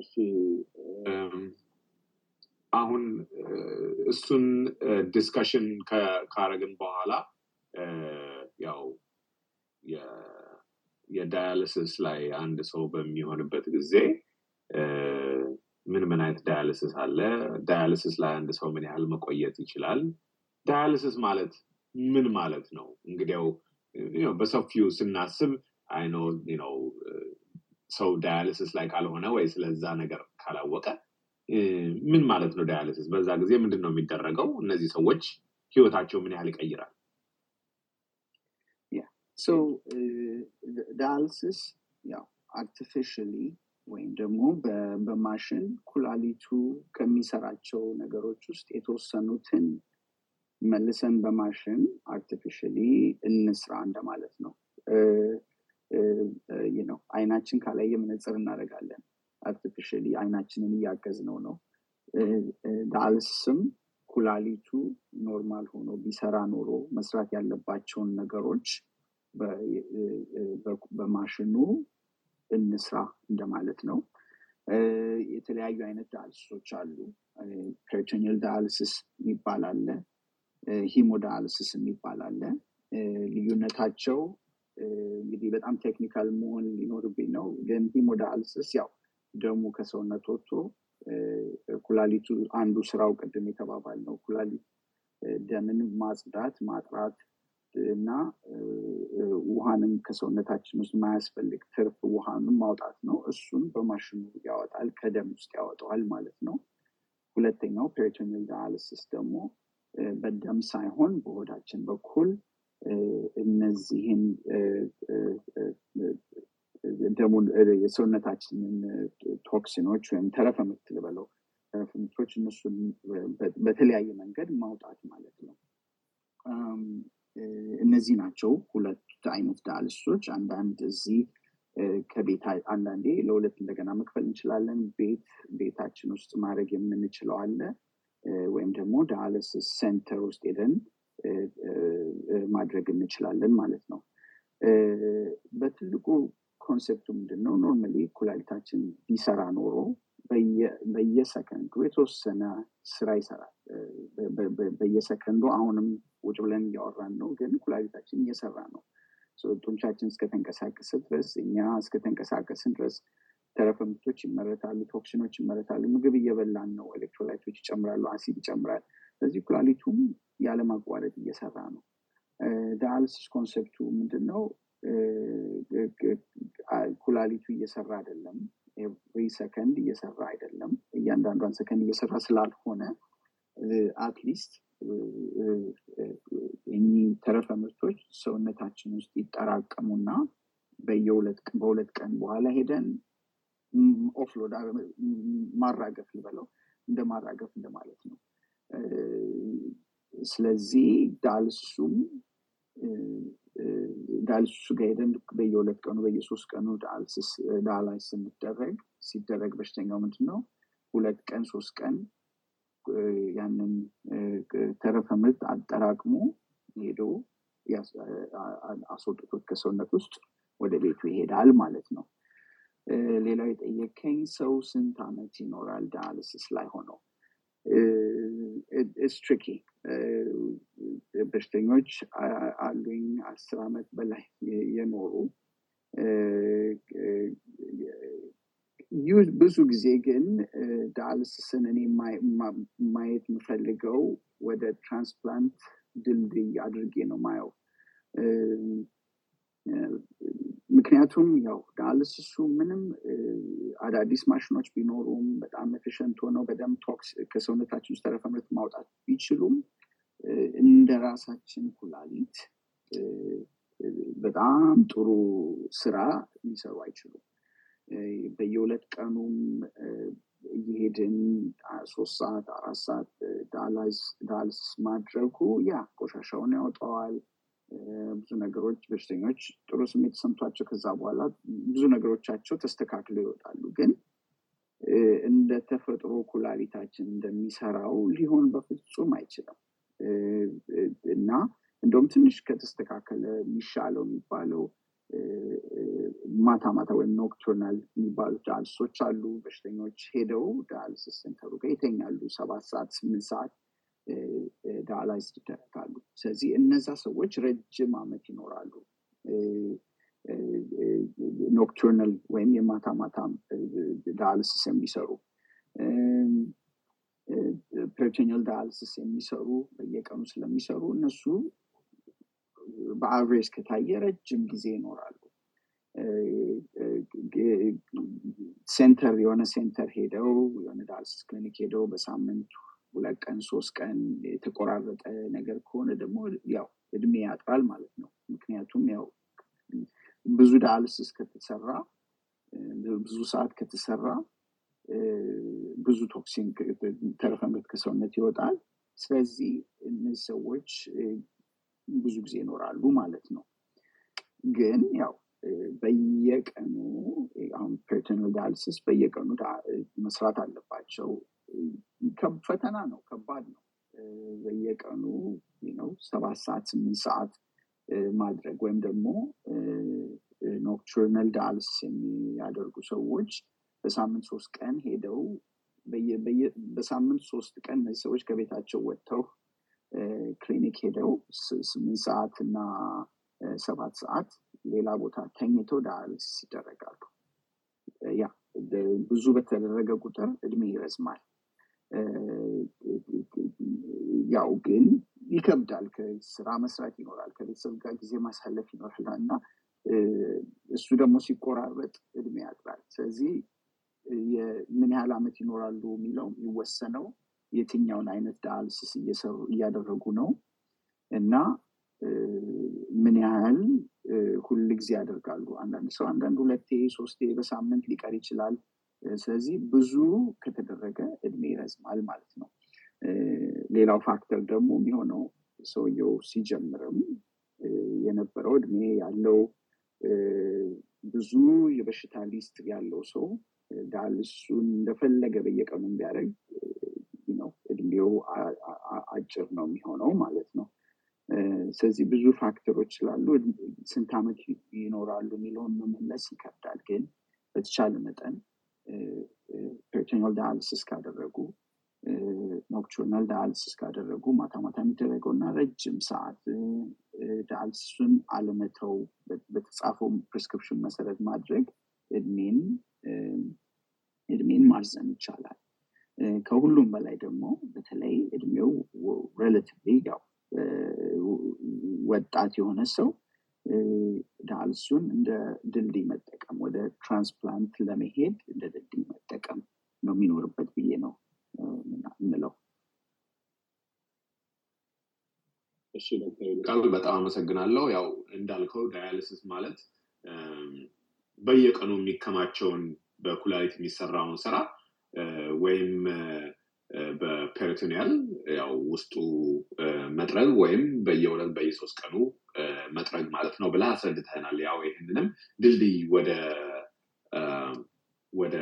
እሺ አሁን እሱን discussion ካረግን በኋላ ያው የ dialysis ላይ አንድ ሰው በሚሆንበት ጊዜ ምን ምን አይነት dialysis አለ? dialysis ላይ አንድ ሰው ምን ያህል መቆየት ይችላል? dialysis ማለት ምን ማለት ነው? እንግዲያው በሰፊው ስናስብ አይኖ ነው ሰው dialysis ላይ ካልሆነ ወይ ስለዛ ነገር ካላወቀ ምን ማለት ነው dialysis? በዛ ጊዜ ምንድን ነው የሚደረገው? እነዚህ ሰዎች ህይወታቸው ምን ያህል ይቀይራል? dialysis ያው artificially ወይም ደግሞ በማሽን ኩላሊቱ ከሚሰራቸው ነገሮች ውስጥ የተወሰኑትን መልሰን በማሽን artificially እንስራ እንደማለት ነው። ነው አይናችን ካላየ መነጽር እናደርጋለን። artificially አይናችንን እያገዝነው ነው። dialysis ም ኩላሊቱ normal ሆኖ ቢሰራ ኖሮ መስራት ያለባቸውን ነገሮች በማሽኑ እንስራ እንደማለት ነው። የተለያዩ አይነት dialysis ኦች አሉ። peritoneal dialysis የሚባል አለ። hemodialysis የሚባል አለ። ልዩነታቸው እንግዲህ በጣም technical መሆን ሊኖርብኝ ነው። ግን hemodialysis ያው ደሙ ከሰውነት ወጥቶ ኩላሊቱ አንዱ ስራው ቅድም የተባለው ነው። ኩላሊት ደምን ማጽዳት፣ ማጥራት እና ውሃንም ከሰውነታችን ውስጥ የማያስፈልግ ትርፍ ውሃንም ማውጣት ነው። እሱን በማሽኑ ያወጣል፣ ከደም ውስጥ ያወጣዋል ማለት ነው። ሁለተኛው ፔሪቶኒያል ዳያልስስ ደግሞ በደም ሳይሆን በሆዳችን በኩል እነዚህን ደሙን የሰውነታችንን ቶክሲኖች ወይም ተረፈ ምርት ተረፈ ምርቶች እነሱን በተለያየ መንገድ ማውጣት ማለት ነው። እነዚህ ናቸው ሁለት አይነት ዳያልስሶች። አንዳንድ እዚህ ከቤት አንዳንዴ ለሁለት እንደገና መክፈል እንችላለን። ቤት ቤታችን ውስጥ ማድረግ የምንችለው አለ። ወይም ደግሞ dialysis center ውስጥ ሄደን ማድረግ እንችላለን ማለት ነው። በትልቁ concept ኡ ምንድን ነው? normally ኩላሊታችን ቢሰራ ኖሮ በየሰከንዱ የተወሰነ ስራ ይሰራል። በየሰከንዱ አሁንም ቁጭ ብለን እያወራን ነው፣ ግን ኩላሊታችን እየሰራ ነው። ጡንቻችን እስከተንቀሳቀሰ ድረስ እኛ እስከተንቀሳቀስን ድረስ ተረፈ ምርቶች ይመረታሉ፣ toxin ኦች ይመረታሉ። ምግብ እየበላን ነው፣ electrolyte ኦች ይጨምራሉ፣ አሲድ ይጨምራል። ስለዚህ ኩላሊቱም ያለማቋረጥ እየሰራ ነው። dialysis concept ኡ ምንድን? ኩላሊቱ እየሰራ አይደለም። every second እየሰራ አይደለም። እያንዳንዷን ሰከንድ እየሰራ ስላልሆነ at least እኚህ ተረፈ ምርቶች ሰውነታችን ውስጥ ይጠራቀሙና በሁለት ቀን በኋላ ሄደን offload ማራገፍ ልበለው እንደ ማራገፍ እንደማለት ነው። ስለዚህ dialysis ኡም dialysis ኡ ጋር ሄደን በየሁለት ቀኑ በየሶስት ቀኑ dialyze ስንደረግ ሲደረግ በሽተኛው ምንድን ነው ሁለት ቀን ሶስት ቀን ያንን ተረፈ ምርት አጠራቅሞ ሄዶ አስወጥቶት ከሰውነት ውስጥ ወደ ቤቱ ይሄዳል ማለት ነው። ሌላው የጠየቀኝ ሰው ስንት አመት ይኖራል ዳያልስስ ላይ ሆነው? ስትሪኪ በሽተኞች አሉኝ አስር አመት በላይ የኖሩ ብዙ ጊዜ ግን dialysis ን እኔ ማየት የምፈልገው ወደ transplant ድልድይ አድርጌ ነው ማየው። ምክንያቱም ያው dialysis ኡ ምንም አዳዲስ ማሽኖች ቢኖሩም በጣም efficient ሆነው በደም ቶክስ ከሰውነታችን ውስጥ ተረፈ ምርት ማውጣት ቢችሉም እንደ ራሳችን ኩላሊት በጣም ጥሩ ስራ ሊሰሩ አይችሉም። በየሁለት ቀኑም እየሄድን ሶስት ሰዓት አራት ሰዓት ዳያልሲስ ማድረጉ ያ ቆሻሻውን ያወጣዋል። ብዙ ነገሮች በሽተኞች ጥሩ ስሜት ተሰምቷቸው ከዛ በኋላ ብዙ ነገሮቻቸው ተስተካክለው ይወጣሉ። ግን እንደ ተፈጥሮ ኩላሊታችን እንደሚሰራው ሊሆን በፍጹም አይችልም። እና እንደውም ትንሽ ከተስተካከለ የሚሻለው የሚባለው ማታ ማታ ወይም nocturnal የሚባሉት dialysis ኦች አሉ። በሽተኞች ሄደው dialysis center ኡ ጋር ይተኛሉ። ሰባት ሰዓት ስምንት ሰዓት dialyze ይደረጋሉ። ስለዚህ እነዛ ሰዎች ረጅም አመት ይኖራሉ። nocturnal ወይም የማታ ማታ dialysis የሚሰሩ peritoneal dialysis የሚሰሩ በየቀኑ ስለሚሰሩ እነሱ በ average ከታየ ረጅም ጊዜ ይኖራሉ። center የሆነ center ሄደው የሆነ dialysis ክሊኒክ ሄደው በሳምንት ሁለት ቀን ሶስት ቀን የተቆራረጠ ነገር ከሆነ ደግሞ ያው እድሜ ያጥራል ማለት ነው። ምክንያቱም ያው ብዙ dialysis ከተሰራ ብዙ ሰዓት ከተሰራ ብዙ ቶክሲን ተረፈ ከሰውነት ይወጣል። ስለዚህ እነዚህ ሰዎች ብዙ ጊዜ ይኖራሉ ማለት ነው። ግን ያው በየቀኑ አሁን ፐርቶኒያል ዳያልሲስ በየቀኑ መስራት አለባቸው። ፈተና ነው፣ ከባድ ነው። በየቀኑ ነው ሰባት ሰዓት ስምንት ሰዓት ማድረግ ወይም ደግሞ nocturnal dialysis የሚያደርጉ ሰዎች በሳምንት ሶስት ቀን ሄደው በሳምንት ሶስት ቀን እነዚህ ሰዎች ከቤታቸው ወጥተው ክሊኒክ ሄደው ስምንት ሰዓት እና ሰባት ሰዓት ሌላ ቦታ ተኝተው dialysis ይደረጋሉ። ያ ብዙ በተደረገ ቁጥር እድሜ ይረዝማል። ያው ግን ይከብዳል። ከስራ መስራት ይኖራል፣ ከቤተሰብ ጋር ጊዜ ማሳለፍ ይኖራል እና እሱ ደግሞ ሲቆራረጥ እድሜ ያጥራል። ስለዚህ ምን ያህል አመት ይኖራሉ የሚለው የሚወሰነው የትኛውን አይነት እየሰሩ እያደረጉ ነው እና ምን ያህል ሁል ጊዜ ያደርጋሉ። አንዳንድ ሰው አንዳንድ ሁለቴ ሶስቴ በሳምንት ሊቀር ይችላል። ስለዚህ ብዙ ከተደረገ እድሜ ይረዝማል ማለት ነው። ሌላው factor ደግሞ የሚሆነው ሰውየው ሲጀምርም የነበረው እድሜ ያለው ብዙ የበሽታ list ያለው ሰው dialysis ኡን እንደፈለገ በየቀኑ ቢያደርግ ነው እድሜው አጭር ነው የሚሆነው ማለት ነው። ስለዚህ ብዙ factor ኦች ስላሉ ስንት ዓመት ይኖራሉ የሚለውን መመለስ ይከብዳል። ግን በተቻለ መጠን peritoneal dialysis ካደረጉ nocturnal dialysis ካደረጉ ማታ ማታ የሚደረገው እና ረጅም ሰዓት dialysis ኡን አለመተው በተጻፈው prescription መሰረት ማድረግ እድሜን እድሜን ማርዘም ይቻላል። ከሁሉም በላይ ደግሞ በተለይ እድሜው relatively ያው ወጣት የሆነ ሰው ዳያሊሲሱን እንደ ድልድይ መጠቀም ወደ transplant ለመሄድ እንደ ድልድይ መጠቀም ነው የሚኖርበት ብዬ ነው ምለው። ቃል በጣም አመሰግናለሁ። ያው እንዳልከው dialysis ማለት በየቀኑ የሚከማቸውን በኩላሊት የሚሰራውን ስራ ወይም በ peritoneal ያው ውስጡ መጥረግ ወይም በየሁለት በየሶስት ቀኑ መጥረግ ማለት ነው ብላ አስረድተናል። ያው ይህንንም ድልድይ ወደ ወደ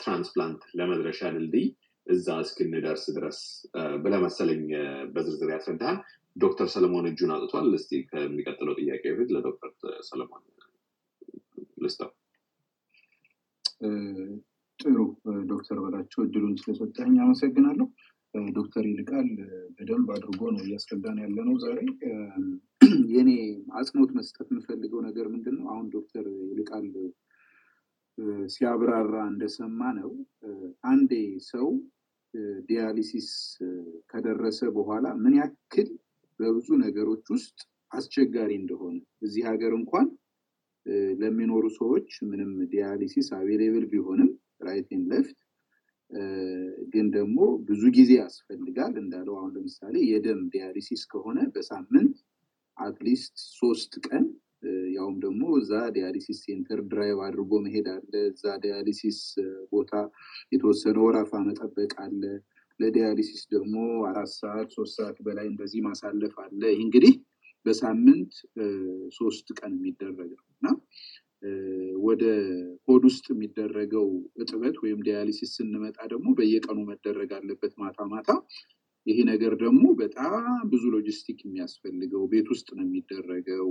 ትራንስፕላንት ለመድረሻ ድልድይ እዛ እስክንደርስ ድረስ ብለ መሰለኝ በዝርዝር ያስረዳል። ዶክተር ሰለሞን እጁን አውጥቷል። እስቲ ከሚቀጥለው ጥያቄ በፊት ለዶክተር ሰለሞን ልስጠው። ጥሩ ዶክተር በላቸው እድሉን ስለሰጠኝ አመሰግናለሁ። ዶክተር ይልቃል በደንብ አድርጎ ነው እያስረዳን ያለ ነው ዛሬ። የኔ አጽንኦት መስጠት የምፈልገው ነገር ምንድን ነው? አሁን ዶክተር ይልቃል ሲያብራራ እንደሰማ ነው አንዴ ሰው dialysis ከደረሰ በኋላ ምን ያክል በብዙ ነገሮች ውስጥ አስቸጋሪ እንደሆነ እዚህ ሀገር እንኳን ለሚኖሩ ሰዎች ምንም dialysis available ቢሆንም ራይትን ለፍት ግን ደግሞ ብዙ ጊዜ ያስፈልጋል እንዳለው አሁን ለምሳሌ የደም dialysis ከሆነ በሳምንት at least ሶስት ቀን ያውም ደግሞ እዛ dialysis center drive አድርጎ መሄድ አለ። እዛ dialysis ቦታ የተወሰነ ወረፋ መጠበቅ አለ። ለ dialysis ደግሞ አራት ሰዓት ሶስት ሰዓት በላይ እንደዚህ ማሳለፍ አለ። ይህ እንግዲህ በሳምንት ሶስት ቀን የሚደረግ ነው እና ወደ ሆድ ውስጥ የሚደረገው እጥበት ወይም dialysis ስንመጣ ደግሞ በየቀኑ መደረግ አለበት ማታ ማታ። ይሄ ነገር ደግሞ በጣም ብዙ ሎጂስቲክ የሚያስፈልገው ቤት ውስጥ ነው የሚደረገው።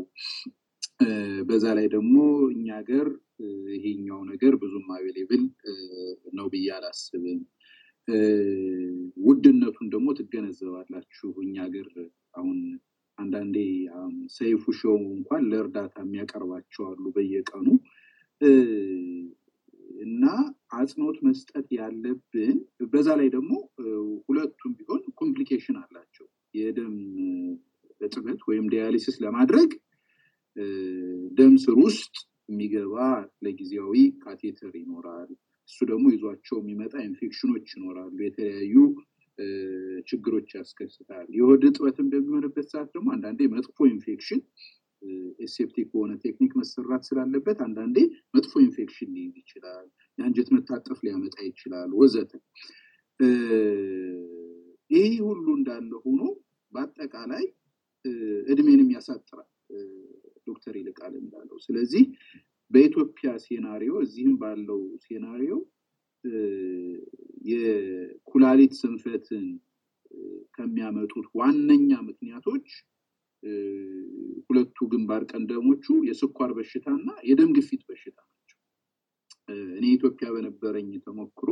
በዛ ላይ ደግሞ እኛ ሀገር ይሄኛው ነገር ብዙም available ነው ብዬ አላስብም። ውድነቱን ደግሞ ትገነዘባላችሁ። እኛ ሀገር አሁን አንዳንዴ ሰይፉ show እንኳን ለእርዳታ የሚያቀርባቸው አሉ በየቀኑ እና አጽንኦት መስጠት ያለብን በዛ ላይ ደግሞ ሁለቱም ቢሆን complication አላቸው። የደም እጥበት ወይም dialysis ለማድረግ ደም ስር ውስጥ የሚገባ ለጊዜያዊ catheter ይኖራል። እሱ ደግሞ ይዟቸው የሚመጣ ኢንፌክሽኖች ይኖራሉ። የተለያዩ ችግሮች ያስከትላል። የሆድ እጥበትን በሚሆንበት ሰዓት ደግሞ አንዳንዴ መጥፎ infection aseptic በሆነ technique መሰራት ስላለበት አንዳንዴ መጥፎ ኢንፌክሽን ሊይዝ ይችላል። የአንጀት መታጠፍ ሊያመጣ ይችላል ወዘተ። ይህ ሁሉ እንዳለ ሆኖ በአጠቃላይ እድሜንም ያሳጥራል ዶክተር ይልቃል እንዳለው። ስለዚህ በኢትዮጵያ scenario እዚህም ባለው scenario የኩላሊት ስንፈትን ከሚያመጡት ዋነኛ ምክንያቶች ሁለቱ ግንባር ቀንደሞቹ የስኳር በሽታ እና የደም ግፊት በሽታ ናቸው። እኔ ኢትዮጵያ በነበረኝ ተሞክሮ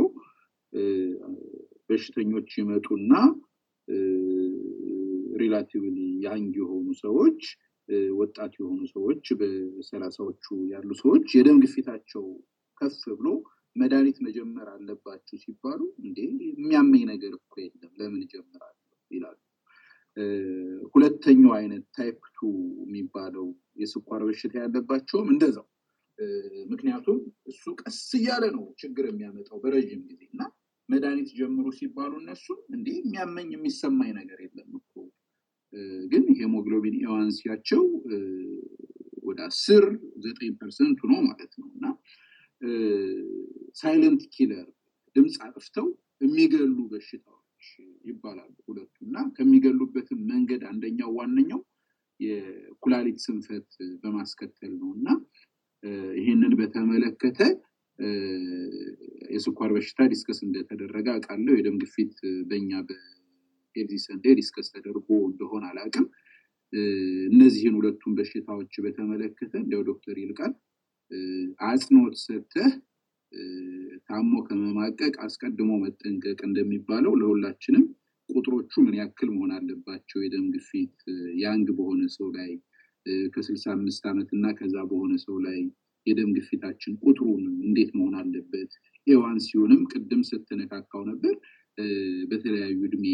በሽተኞች ይመጡና ሪላቲቭሊ ያንግ የሆኑ ሰዎች ወጣት የሆኑ ሰዎች በሰላሳዎቹ ያሉ ሰዎች የደም ግፊታቸው ከፍ ብሎ መድኃኒት መጀመር አለባችሁ ሲባሉ እንዴ የሚያመኝ ነገር እኮ የለም ለምን እጀምራለሁ ይላሉ። ሁለተኛው አይነት type two የሚባለው የስኳር በሽታ ያለባቸውም እንደዛው። ምክንያቱም እሱ ቀስ እያለ ነው ችግር የሚያመጣው በረዥም ጊዜ እና መድኃኒት ጀምሩ ሲባሉ እነሱም እንዴ የሚያመኝ የሚሰማኝ ነገር የለም እኮ ግን hemoglobin A1C ያቸው ወደ አስር ዘጠኝ percent ነው ማለት ነው እና silent killer ድምፅ አጥፍተው የሚገሉ በሽታዎች ይባላሉ ሁለቱ እና ከሚገሉበትም መንገድ አንደኛው ዋነኛው የኩላሊት ስንፈት በማስከተል ነው እና ይህንን በተመለከተ የስኳር በሽታ discuss እንደተደረገ አውቃለሁ። የደም ግፊት በኛ በ Healthy Sunday discuss ተደርጎ እንደሆነ አላውቅም። እነዚህን ሁለቱን በሽታዎች በተመለከተ እንዲያው ዶክተር ይልቃል አጽንኦት ሰጥተህ ታሞ ከመማቀቅ አስቀድሞ መጠንቀቅ እንደሚባለው ለሁላችንም ቁጥሮቹ ምን ያክል መሆን አለባቸው? የደም ግፊት ያንግ በሆነ ሰው ላይ ከስልሳ አምስት ዓመት እና ከዛ በሆነ ሰው ላይ የደም ግፊታችን ቁጥሩን እንዴት መሆን አለበት? ኤዋን ሲሆንም ቅድም ስትነካካው ነበር በተለያዩ እድሜ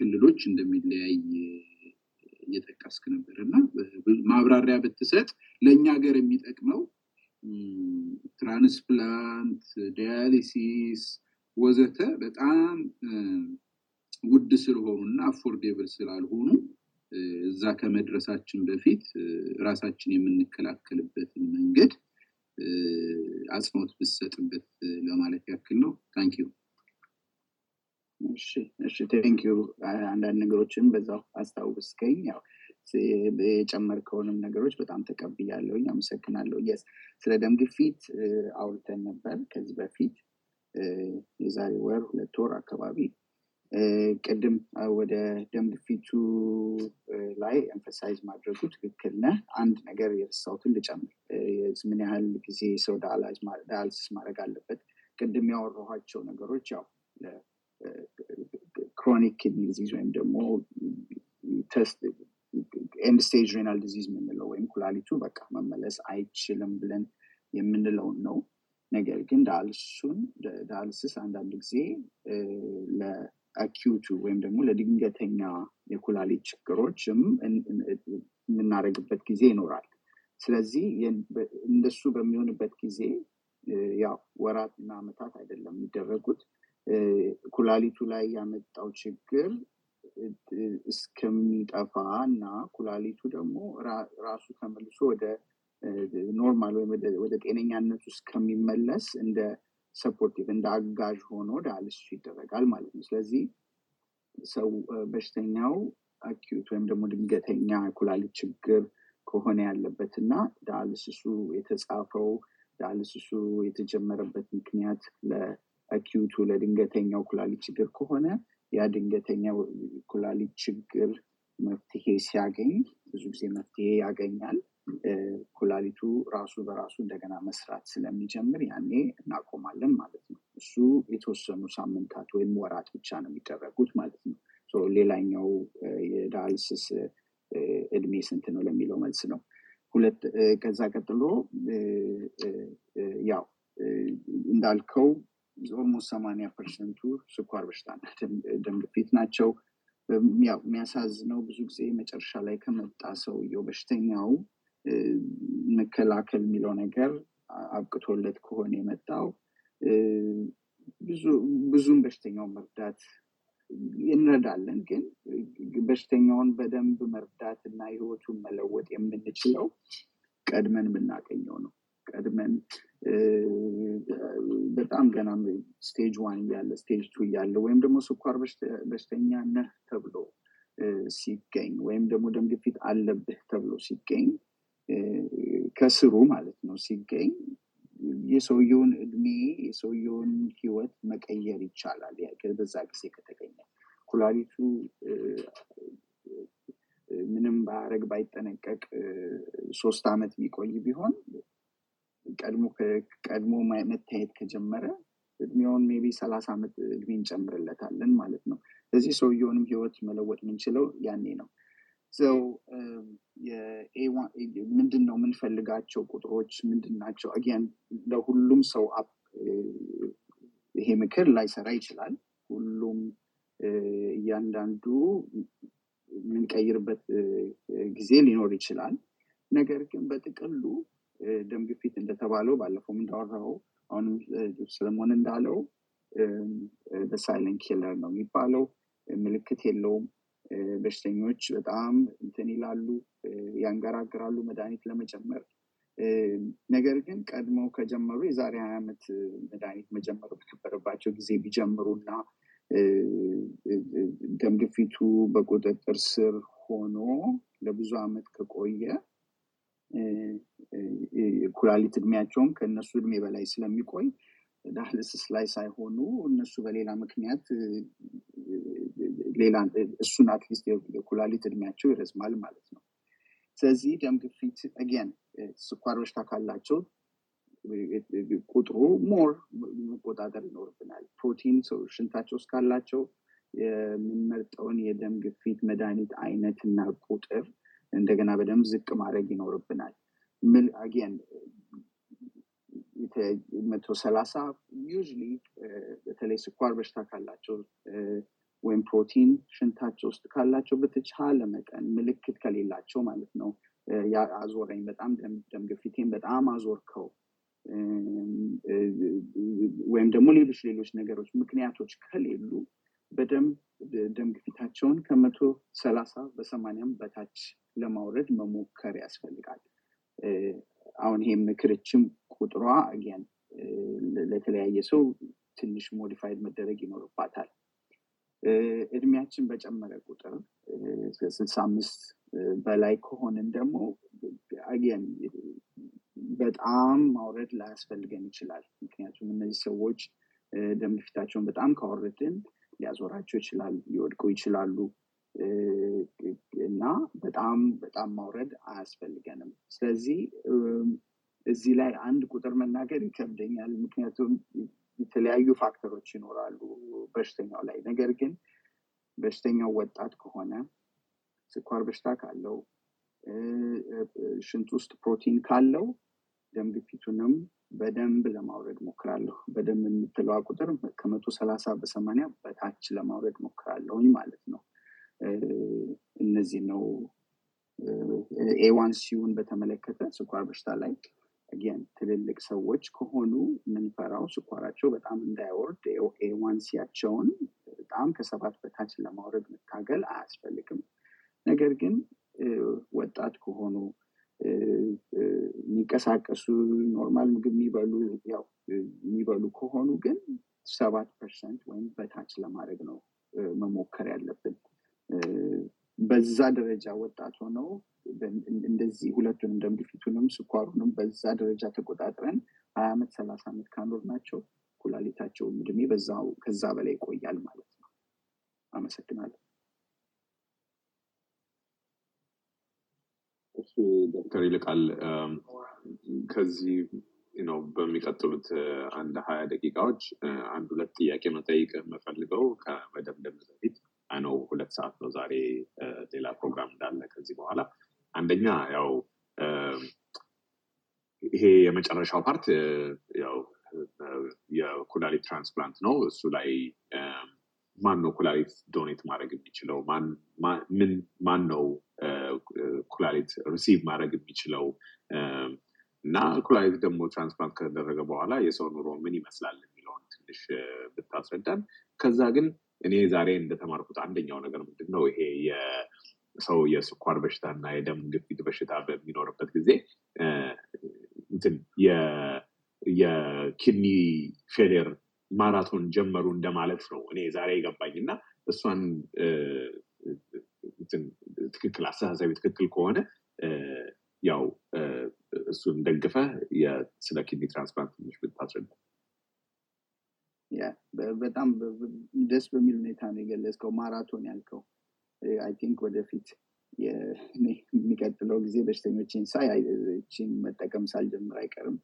ክልሎች እንደሚለያይ እየጠቀስክ ነበር እና ማብራሪያ ብትሰጥ ለእኛ ሀገር የሚጠቅመው transplant dialysis ወዘተ በጣም ውድ ስለሆኑ እና affordable ስላልሆኑ እዛ ከመድረሳችን በፊት ራሳችን የምንከላከልበትን መንገድ አጽንኦት ብሰጥበት ለማለት ያክል ነው። Thank you። እሺ thank you። አንዳንድ ነገሮችን በዛው አስታውስከኝ። ያው የጨመርከውንም ነገሮች በጣም ተቀብያለሁኝ። አመሰግናለሁ። Yes ስለ ደም ግፊት አውርተን ነበር ከዚህ በፊት የዛሬ ወር ሁለት ወር አካባቢ ቅድም ወደ ደም ግፊቱ ላይ emphasize ማድረጉ ትክክል ነህ። አንድ ነገር የረሳሁትን ልጨምር። ምን ያህል ጊዜ ሰው dialysis ማድረግ አለበት? ቅድም ያወራኋቸው ነገሮች ያው chronic kidney disease ወይም ደግሞ end stage renal disease የምንለው ወይም ኩላሊቱ በቃ መመለስ አይችልም ብለን የምንለውን ነው። ነገር ግን ዳያሊሲሱን dialysis አንዳንድ ጊዜ ለ acute ቱ ወይም ደግሞ ለድንገተኛ የኩላሊት ችግሮችም የምናደርግበት ጊዜ ይኖራል። ስለዚህ እንደሱ በሚሆንበት ጊዜ ያው ወራት እና አመታት አይደለም የሚደረጉት ኩላሊቱ ላይ ያመጣው ችግር እስከሚጠፋ እና ኩላሊቱ ደግሞ ራሱ ተመልሶ ወደ normal ወይም ወደ ጤነኛነቱ እስከሚመለስ እንደ supportive እንደ አጋዥ ሆኖ dialysis ኡ ይደረጋል ማለት ነው። ስለዚህ ሰው በሽተኛው አኪዩት ወይም ደግሞ ድንገተኛ ኩላሊት ችግር ከሆነ ያለበት እና ዳያልሲሱ የተጻፈው ዳያልሲሱ የተጀመረበት ምክንያት ለአኪዩቱ ለድንገተኛው ኩላሊት ችግር ከሆነ ያ ድንገተኛ ኩላሊት ችግር መፍትሄ ሲያገኝ ብዙ ጊዜ መፍትሄ ያገኛል። ኩላሊቱ ራሱ በራሱ እንደገና መስራት ስለሚጀምር ያኔ እናቆማለን ማለት ነው። እሱ የተወሰኑ ሳምንታት ወይም ወራት ብቻ ነው የሚደረጉት ማለት ነው። ሌላኛው የ dialysis እድሜ ስንት ነው ለሚለው መልስ ነው። ሁለት ከዛ ቀጥሎ ያው እንዳልከው almost ሰማኒያ percent ቱ ስኳር በሽታና ደም ግፊት ናቸው። ያው የሚያሳዝነው ብዙ ጊዜ መጨረሻ ላይ ከመጣ ሰውየው በሽተኛው መከላከል የሚለው ነገር አብቅቶለት ከሆነ የመጣው ብዙም በሽተኛውን መርዳት እንረዳለን፣ ግን በሽተኛውን በደንብ መርዳት እና ህይወቱን መለወጥ የምንችለው ቀድመን የምናገኘው ነው። ቀድመን በጣም ገና stage one እያለ stage two እያለ ወይም ደግሞ ስኳር በሽተኛ ነህ ተብሎ ሲገኝ ወይም ደግሞ ደም ግፊት አለብህ ተብሎ ሲገኝ ከስሩ ማለት ነው ሲገኝ የሰውየውን እድሜ የሰውየውን ህይወት መቀየር ይቻላል። በዛ ጊዜ ከተገኘ ኩላሊቱ ምንም ባያረግ ባይጠነቀቅ ሶስት ዓመት የሚቆይ ቢሆን ቀድሞ ቀድሞ መታየት ከጀመረ እድሜውን maybe ሰላሳ ዓመት እድሜ እንጨምርለታለን ማለት ነው። ስለዚህ ሰውየውንም ህይወት መለወጥ የምንችለው ያኔ ነው። ሰው ምንድን ነው የምንፈልጋቸው ቁጥሮች ምንድን ናቸው? አጊያን ለሁሉም ሰው ይሄ ምክር ላይሰራ ይችላል። ሁሉም እያንዳንዱ የምንቀይርበት ጊዜ ሊኖር ይችላል። ነገር ግን በጥቅሉ ደም ግፊት እንደተባለው ባለፈውም እንዳወራው አሁንም ሰለሞን እንዳለው በሳይለንት ኪለር ነው የሚባለው። ምልክት የለውም። በሽተኞች በጣም እንትን ይላሉ፣ ያንገራግራሉ መድኃኒት ለመጨመር። ነገር ግን ቀድመው ከጀመሩ የዛሬ ሀያ ዓመት መድኃኒት መጀመር በነበረባቸው ጊዜ ቢጀምሩ እና ደም ግፊቱ በቁጥጥር ስር ሆኖ ለብዙ ዓመት ከቆየ ኩላሊት እድሜያቸውም ከእነሱ እድሜ በላይ ስለሚቆይ dialysis ላይ ሳይሆኑ እነሱ በሌላ ምክንያት ሌላ እሱን at least የኩላሊት እድሜያቸው ይረዝማል ማለት ነው። ስለዚህ ደም ግፊት again ስኳር በሽታ ካላቸው ቁጥሩ more መቆጣጠር ይኖርብናል። ፕሮቲን ሽንታቸው ውስጥ ካላቸው የምንመርጠውን የደም ግፊት መድኃኒት አይነት እና ቁጥር እንደገና በደንብ ዝቅ ማድረግ ይኖርብናል። ምን again መቶ ሰላሳ usually በተለይ ስኳር በሽታ ካላቸው ወይም ፕሮቲን ሽንታቸው ውስጥ ካላቸው በተቻለ መጠን ምልክት ከሌላቸው ማለት ነው አዞረኝ በጣም ደም በጣም አዞርከው ወይም ደግሞ ሌሎች ሌሎች ነገሮች ምክንያቶች ከሌሉ በደንብ ደም ግፊታቸውን ከመቶ ሰላሳ በሰማንያም በታች ለማውረድ መሞከር ያስፈልጋል። አሁን ይሄ ምክርችም ቁጥሯ again ለተለያየ ሰው ትንሽ modified መደረግ ይኖርባታል። እድሜያችን በጨመረ ቁጥር ስልሳ አምስት በላይ ከሆንን ደግሞ again በጣም ማውረድ ላያስፈልገን ይችላል። ምክንያቱም እነዚህ ሰዎች ደም ግፊታቸውን በጣም ካወረድን ሊያዞራቸው ይችላል፣ ሊወድቁ ይችላሉ እና በጣም በጣም ማውረድ አያስፈልገንም። ስለዚህ እዚህ ላይ አንድ ቁጥር መናገር ይከብደኛል፣ ምክንያቱም የተለያዩ factor ሮች ይኖራሉ በሽተኛው ላይ። ነገር ግን በሽተኛው ወጣት ከሆነ ስኳር በሽታ ካለው ሽንት ውስጥ ፕሮቲን ካለው ደም ግፊቱንም በደንብ ለማውረድ ሞክራለሁ። በደንብ የምትለዋ ቁጥር ከመቶ ሰላሳ በሰማንያ በታች ለማውረድ ሞክራለሁኝ ማለት ነው። እነዚህ ነው A1C ውን በተመለከተ ስኳር በሽታ ላይ again ትልልቅ ሰዎች ከሆኑ የምንፈራው ስኳራቸው በጣም እንዳይወርድ A1C ያቸውን በጣም ከሰባት በታች ለማውረድ መታገል አያስፈልግም። ነገር ግን ወጣት ከሆኑ የሚንቀሳቀሱ normal ምግብ የሚበሉ ያው የሚበሉ ከሆኑ ግን ሰባት percent ወይም በታች ለማድረግ ነው መሞከር ያለብን። በዛ ደረጃ ወጣት ሆነው እንደዚህ ሁለቱንም ደም ስኳሩንም በዛ ደረጃ ተቆጣጥረን ሀያ ዓመት ሰላሳ ዓመት ካኖርናቸው ኩላሊታቸው እድሜ ከዛ በላይ ይቆያል ማለት ነው። አመሰግናለሁ። ዶክተር ይልቃል ከዚህ ነው በሚቀጥሉት አንድ ሀያ ደቂቃዎች አንድ ሁለት ጥያቄ መጠይቅ የምፈልገው ከመደምደም በፊት አይነው ሁለት ሰዓት ነው ዛሬ ሌላ ፕሮግራም እንዳለ ከዚህ በኋላ። አንደኛ ያው ይሄ የመጨረሻው part ያው የኩላሊት transplant ነው። እሱ ላይ ማን ነው ኩላሊት donate ማድረግ የሚችለው? ማን ነው ኩላሊት receive ማድረግ የሚችለው። እና ኩላሊት ደግሞ transplant ከተደረገ በኋላ የሰው ኑሮ ምን ይመስላል የሚለውን ትንሽ ብታስረዳን። ከዛ ግን እኔ ዛሬ እንደተማርኩት አንደኛው ነገር ምንድን ነው ይሄ ሰው የስኳር በሽታ እና የደም ግፊት በሽታ በሚኖርበት ጊዜ የ kidney failure ማራቶን ጀመሩ እንደማለት ነው እኔ ዛሬ የገባኝ። እና እሷን ትክክል አስተሳሰቤ ትክክል ከሆነ ያው እሱን ደግፈህ ስለ kidney transplant ትንሽ ብታስረዳ። በጣም ደስ በሚል ሁኔታ ነው የገለጽከው። ማራቶን ያልከው I think ወደፊት የሚቀጥለው ጊዜ በሽተኞችን ሳይ መጠቀም ሳልጀምር አይቀርም።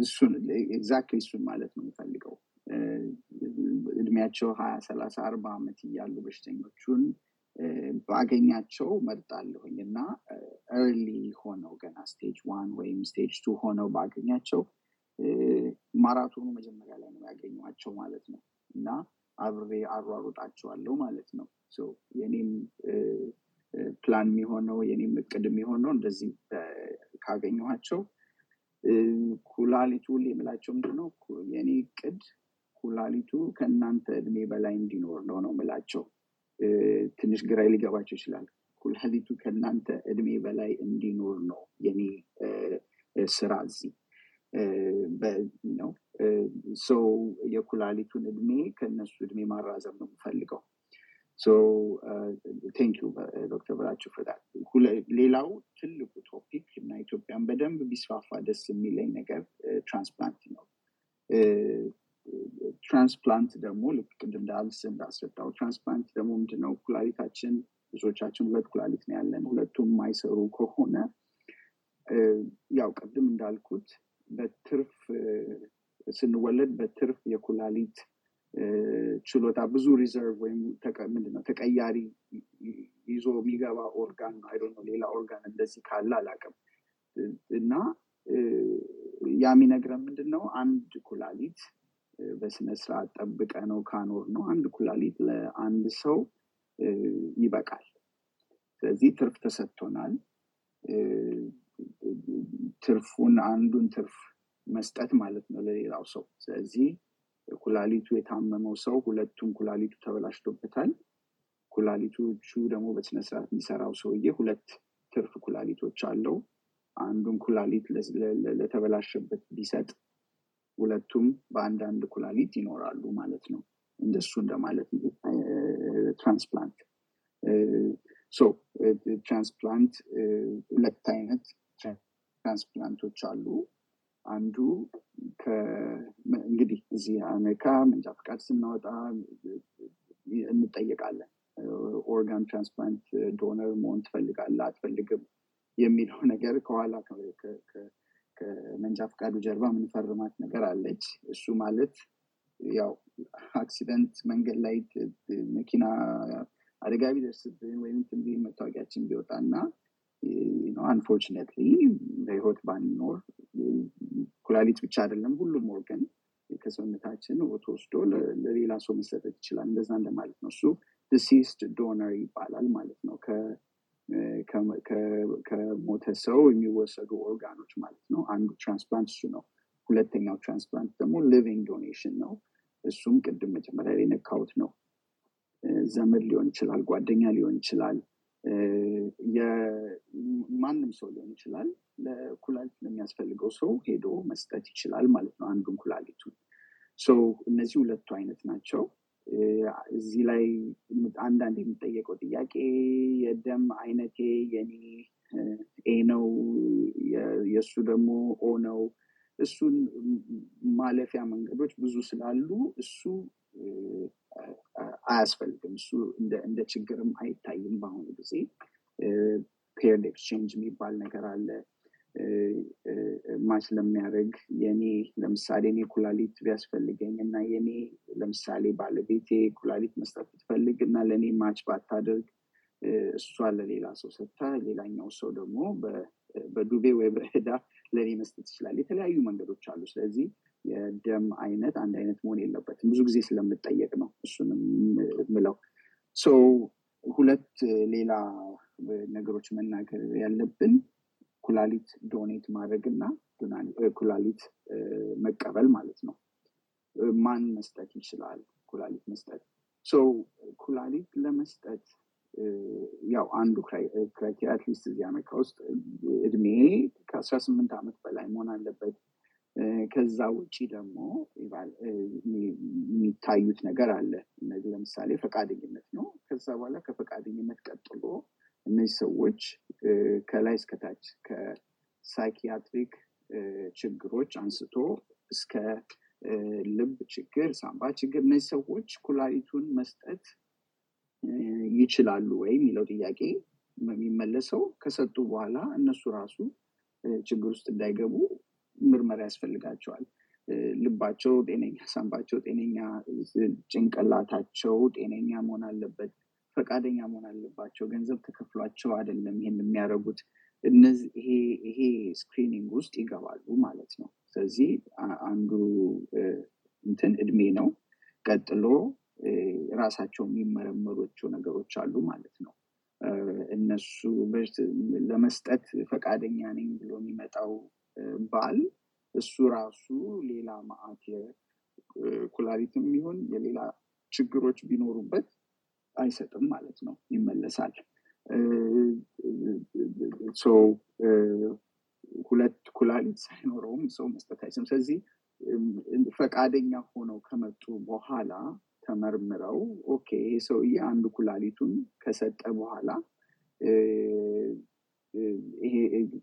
እሱን exactly እሱን ማለት ነው የምፈልገው። እድሜያቸው ሀያ ሰላሳ አርባ ዓመት እያሉ በሽተኞቹን ባገኛቸው መርጣለሁኝ እና early ሆነው ገና stage one ወይም stage two ሆነው ባገኛቸው ማራቶኑ መጀመሪያ ላይ ነው ያገኟቸው ማለት ነው። እና አብሬ አሯሩጣቸዋለሁ ማለት ነው። የኔም ፕላን የሚሆነው የኔም እቅድ የሚሆነው እንደዚህ ካገኘኋቸው ኩላሊቱ የምላቸው ምንድነው? የኔ እቅድ ኩላሊቱ ከእናንተ እድሜ በላይ እንዲኖር ነው ነው ምላቸው ትንሽ ግራ ሊገባቸው ይችላል። ኩላሊቱ ከእናንተ እድሜ በላይ እንዲኖር ነው የኔ ስራ እዚህ። ነው። ሰው የኩላሊቱን እድሜ ከእነሱ እድሜ ማራዘም ነው የምፈልገው። Thank you ዶክተር በላቸው ፍዳል ሌላው ትልቁ topic እና ኢትዮጵያን በደንብ ቢስፋፋ ደስ የሚለኝ ነገር transplant ነው transplant ደግሞ ልክ ቅድም እንዳልስ እንዳስረዳው transplant ደግሞ ምንድነው? ኩላሊታችን ብዙዎቻችን ሁለት ኩላሊት ነው ያለን። ሁለቱም የማይሰሩ ከሆነ ያው ቅድም እንዳልኩት በትርፍ ስንወለድ በትርፍ የኩላሊት ችሎታ ብዙ reserve ወይም ምንድነው? ተቀያሪ ይዞ የሚገባ organ I don't know ሌላ ኦርጋን እንደዚህ ካለ አላቅም እና ያ የሚነግረን ምንድን ነው አንድ ኩላሊት በስነስርዓት ጠብቀነው ካኖርነው አንድ ኩላሊት ለአንድ ሰው ይበቃል። ስለዚህ ትርፍ ተሰጥቶናል። ትርፉን አንዱን ትርፍ መስጠት ማለት ነው ለሌላው ሰው። ስለዚህ ኩላሊቱ የታመመው ሰው ሁለቱም ኩላሊቱ ተበላሽቶበታል። ኩላሊቶቹ ደግሞ በስነስርዓት የሚሰራው ሰውዬ ሁለት ትርፍ ኩላሊቶች አለው። አንዱን ኩላሊት ለተበላሸበት ቢሰጥ ሁለቱም በአንዳንድ ኩላሊት ይኖራሉ ማለት ነው። እንደሱ እንደማለት transplant። So transplant ሁለት አይነት transplant ኦች አሉ። አንዱ እንግዲህ እዚህ አሜሪካ መንጃ ፈቃድ ስናወጣ እንጠየቃለን። organ transplant donor መሆን ትፈልጋለህ አትፈልግም? የሚለው ነገር ከኋላ ከመንጃ ፈቃዱ ጀርባ ምንፈርማት ነገር አለች። እሱ ማለት ያው accident መንገድ ላይ መኪና አደጋ ቢደርስብን ወይም ትንቢ መታወቂያችን ቢወጣ እና unfortunately በህይወት ባንኖር ኩላሊት ብቻ አይደለም ሁሉም ወገን ከሰውነታችን ተወስዶ ለሌላ ሰው መሰጠት ይችላል። እንደዛ እንደማለት ነው። እሱ deceased donor ይባላል ማለት ነው ከሞተ ሰው የሚወሰዱ ኦርጋኖች ማለት ነው። አንዱ transplant እሱ ነው። ሁለተኛው transplant ደግሞ living donation ነው። እሱም ቅድም መጀመሪያ ላይ ነካውት ነው። ዘመድ ሊሆን ይችላል ጓደኛ ሊሆን ይችላል ማንም ሰው ሊሆን ይችላል። ለኩላሊት ለሚያስፈልገው ሰው ሄዶ መስጠት ይችላል ማለት ነው። አንዱን ኩላሊቱን። እነዚህ ሁለቱ አይነት ናቸው እዚህ ላይ አንዳንድ የሚጠየቀው ጥያቄ የደም አይነቴ የኔ ኤ ነው የእሱ ደግሞ ኦ ነው። እሱን ማለፊያ መንገዶች ብዙ ስላሉ እሱ አያስፈልግም። እሱ እንደ ችግርም አይታይም በአሁኑ ጊዜ። paired exchange የሚባል ነገር አለ match ለሚያደርግ የኔ ለምሳሌ እኔ ኩላሊት ቢያስፈልገኝ እና የኔ ለምሳሌ ባለቤቴ ኩላሊት መስጠት ብትፈልግ እና ለእኔ match ባታደርግ እሷ ለሌላ ሰው ሰጥታ ሌላኛው ሰው ደግሞ በዱቤ ወይ በዕዳ ለእኔ መስጠት ይችላል። የተለያዩ መንገዶች አሉ። ስለዚህ የደም አይነት አንድ አይነት መሆን የለበትም። ብዙ ጊዜ ስለምጠየቅ ነው እሱንም ምለው ሁለት ሌላ ነገሮች መናገር ያለብን ኩላሊት ዶኔት ማድረግ እና ኩላሊት መቀበል ማለት ነው። ማን መስጠት ይችላል? ኩላሊት መስጠት። ኩላሊት ለመስጠት ያው አንዱ criteria at least እዚህ አሜሪካ ውስጥ እድሜ ከአስራ ስምንት ዓመት በላይ መሆን አለበት። ከዛ ውጭ ደግሞ የሚታዩት ነገር አለ። እነዚህ ለምሳሌ ፈቃደኝነት ነው። ከዛ በኋላ ከፈቃደኝነት ቀጥሎ እነዚህ ሰዎች ከላይ እስከታች ከ psychiatric ችግሮች አንስቶ እስከ ልብ ችግር ሳምባ ችግር እነዚህ ሰዎች ኩላሊቱን መስጠት ይችላሉ ወይ የሚለው ጥያቄ የሚመለሰው ከሰጡ በኋላ እነሱ ራሱ ችግር ውስጥ እንዳይገቡ ምርመራ ያስፈልጋቸዋል። ልባቸው ጤነኛ ሳምባቸው ጤነኛ ጭንቅላታቸው ጤነኛ መሆን አለበት ፈቃደኛ መሆን አለባቸው። ገንዘብ ተከፍሏቸው አይደለም ይሄን የሚያደርጉት። ይሄ screening ውስጥ ይገባሉ ማለት ነው። ስለዚህ አንዱ እንትን እድሜ ነው። ቀጥሎ ራሳቸው የሚመረመሯቸው ነገሮች አሉ ማለት ነው። እነሱ ለመስጠት ፈቃደኛ ነኝ ብሎ የሚመጣው ባል እሱ ራሱ ሌላ መዓት ኩላሊትም ይሁን የሌላ ችግሮች ቢኖሩበት አይሰጥም ማለት ነው። ይመለሳል። ሁለት ኩላሊት ሳይኖረውም ሰው መስጠት አይችልም። ስለዚህ ፈቃደኛ ሆነው ከመጡ በኋላ ተመርምረው okay ይሄ ሰውዬ አንዱ ኩላሊቱን ከሰጠ በኋላ ይሄ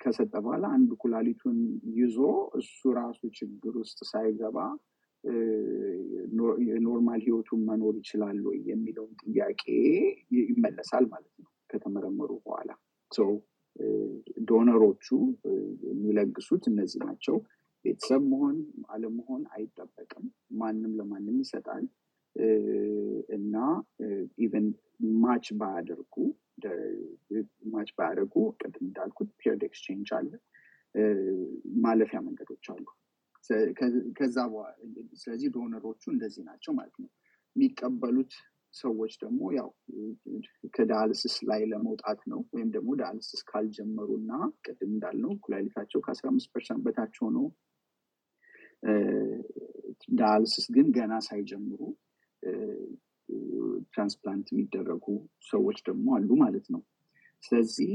ከሰጠ በኋላ አንዱ ኩላሊቱን ይዞ እሱ ራሱ ችግር ውስጥ ሳይገባ normal ህይወቱን መኖር ይችላል ወይ የሚለውን ጥያቄ ይመለሳል ማለት ነው ከተመረመሩ በኋላ። donor ኦቹ የሚለግሱት እነዚህ ናቸው። ቤተሰብ መሆን አለመሆን አይጠበቅም። ማንም ለማንም ይሰጣል። እና even match ባያደርጉ match ባያደርጉ ቅድም እንዳልኩት paired exchange አለ። ማለፊያ መንገዶች አሉ ከዛ ስለዚህ donor ኦቹ እንደዚህ ናቸው ማለት ነው። የሚቀበሉት ሰዎች ደግሞ ያው ከ dialysis ላይ ለመውጣት ነው ወይም ደግሞ dialysis ካልጀመሩ እና ቅድም እንዳልነው ኩላሊታቸው ከአስራ አምስት percent በታች ሆኖ dialysis ግን ገና ሳይጀምሩ transplant የሚደረጉ ሰዎች ደግሞ አሉ ማለት ነው። ስለዚህ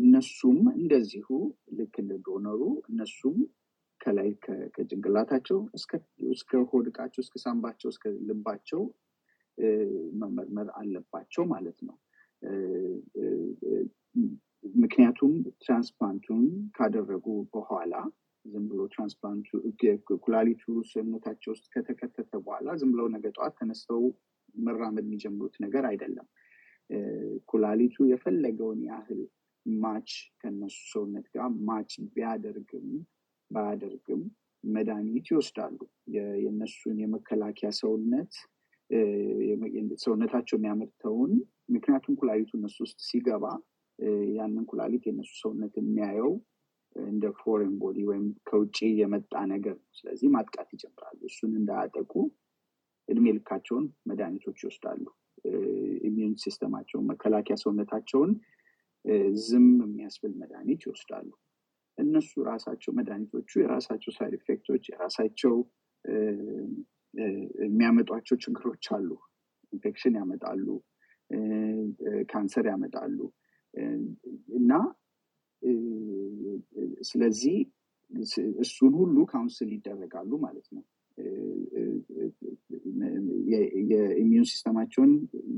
እነሱም እንደዚሁ ልክ እንደ donor ኡ እነሱም ከላይ ከጭንቅላታቸው እስከ ሆዳቸው እስከ ሳምባቸው እስከ ልባቸው መመርመር አለባቸው ማለት ነው። ምክንያቱም transplant ኡን ካደረጉ በኋላ ዝም ብሎ transplant ኡ ኩላሊቱ ሰውነታቸው ውስጥ ከተከተተ በኋላ ዝም ብለው ነገ ጠዋት ተነስተው መራመድ የሚጀምሩት ነገር አይደለም። ኩላሊቱ የፈለገውን ያህል match ከነሱ ሰውነት ጋር match ቢያደርግም ባያደርግም መድኃኒት ይወስዳሉ። የእነሱን የመከላከያ ሰውነት ሰውነታቸው የሚያመርተውን ምክንያቱም ኩላሊቱ እነሱ ውስጥ ሲገባ ያንን ኩላሊት የእነሱ ሰውነት የሚያየው እንደ foreign body ወይም ከውጭ የመጣ ነገር ነው። ስለዚህ ማጥቃት ይጀምራሉ። እሱን እንዳያጠቁ እድሜ ልካቸውን መድኃኒቶች ይወስዳሉ። immune system ኣቸውን መከላከያ ሰውነታቸውን ዝም የሚያስብል መድኃኒት ይወስዳሉ እነሱ ራሳቸው መድኃኒቶቹ የራሳቸው side effect ኦች የራሳቸው የሚያመጧቸው ችግሮች አሉ። ኢንፌክሽን ያመጣሉ ካንሰር ያመጣሉ። እና ስለዚህ እሱን ሁሉ counsel ይደረጋሉ ማለት ነው። የ immune system ኣቸውን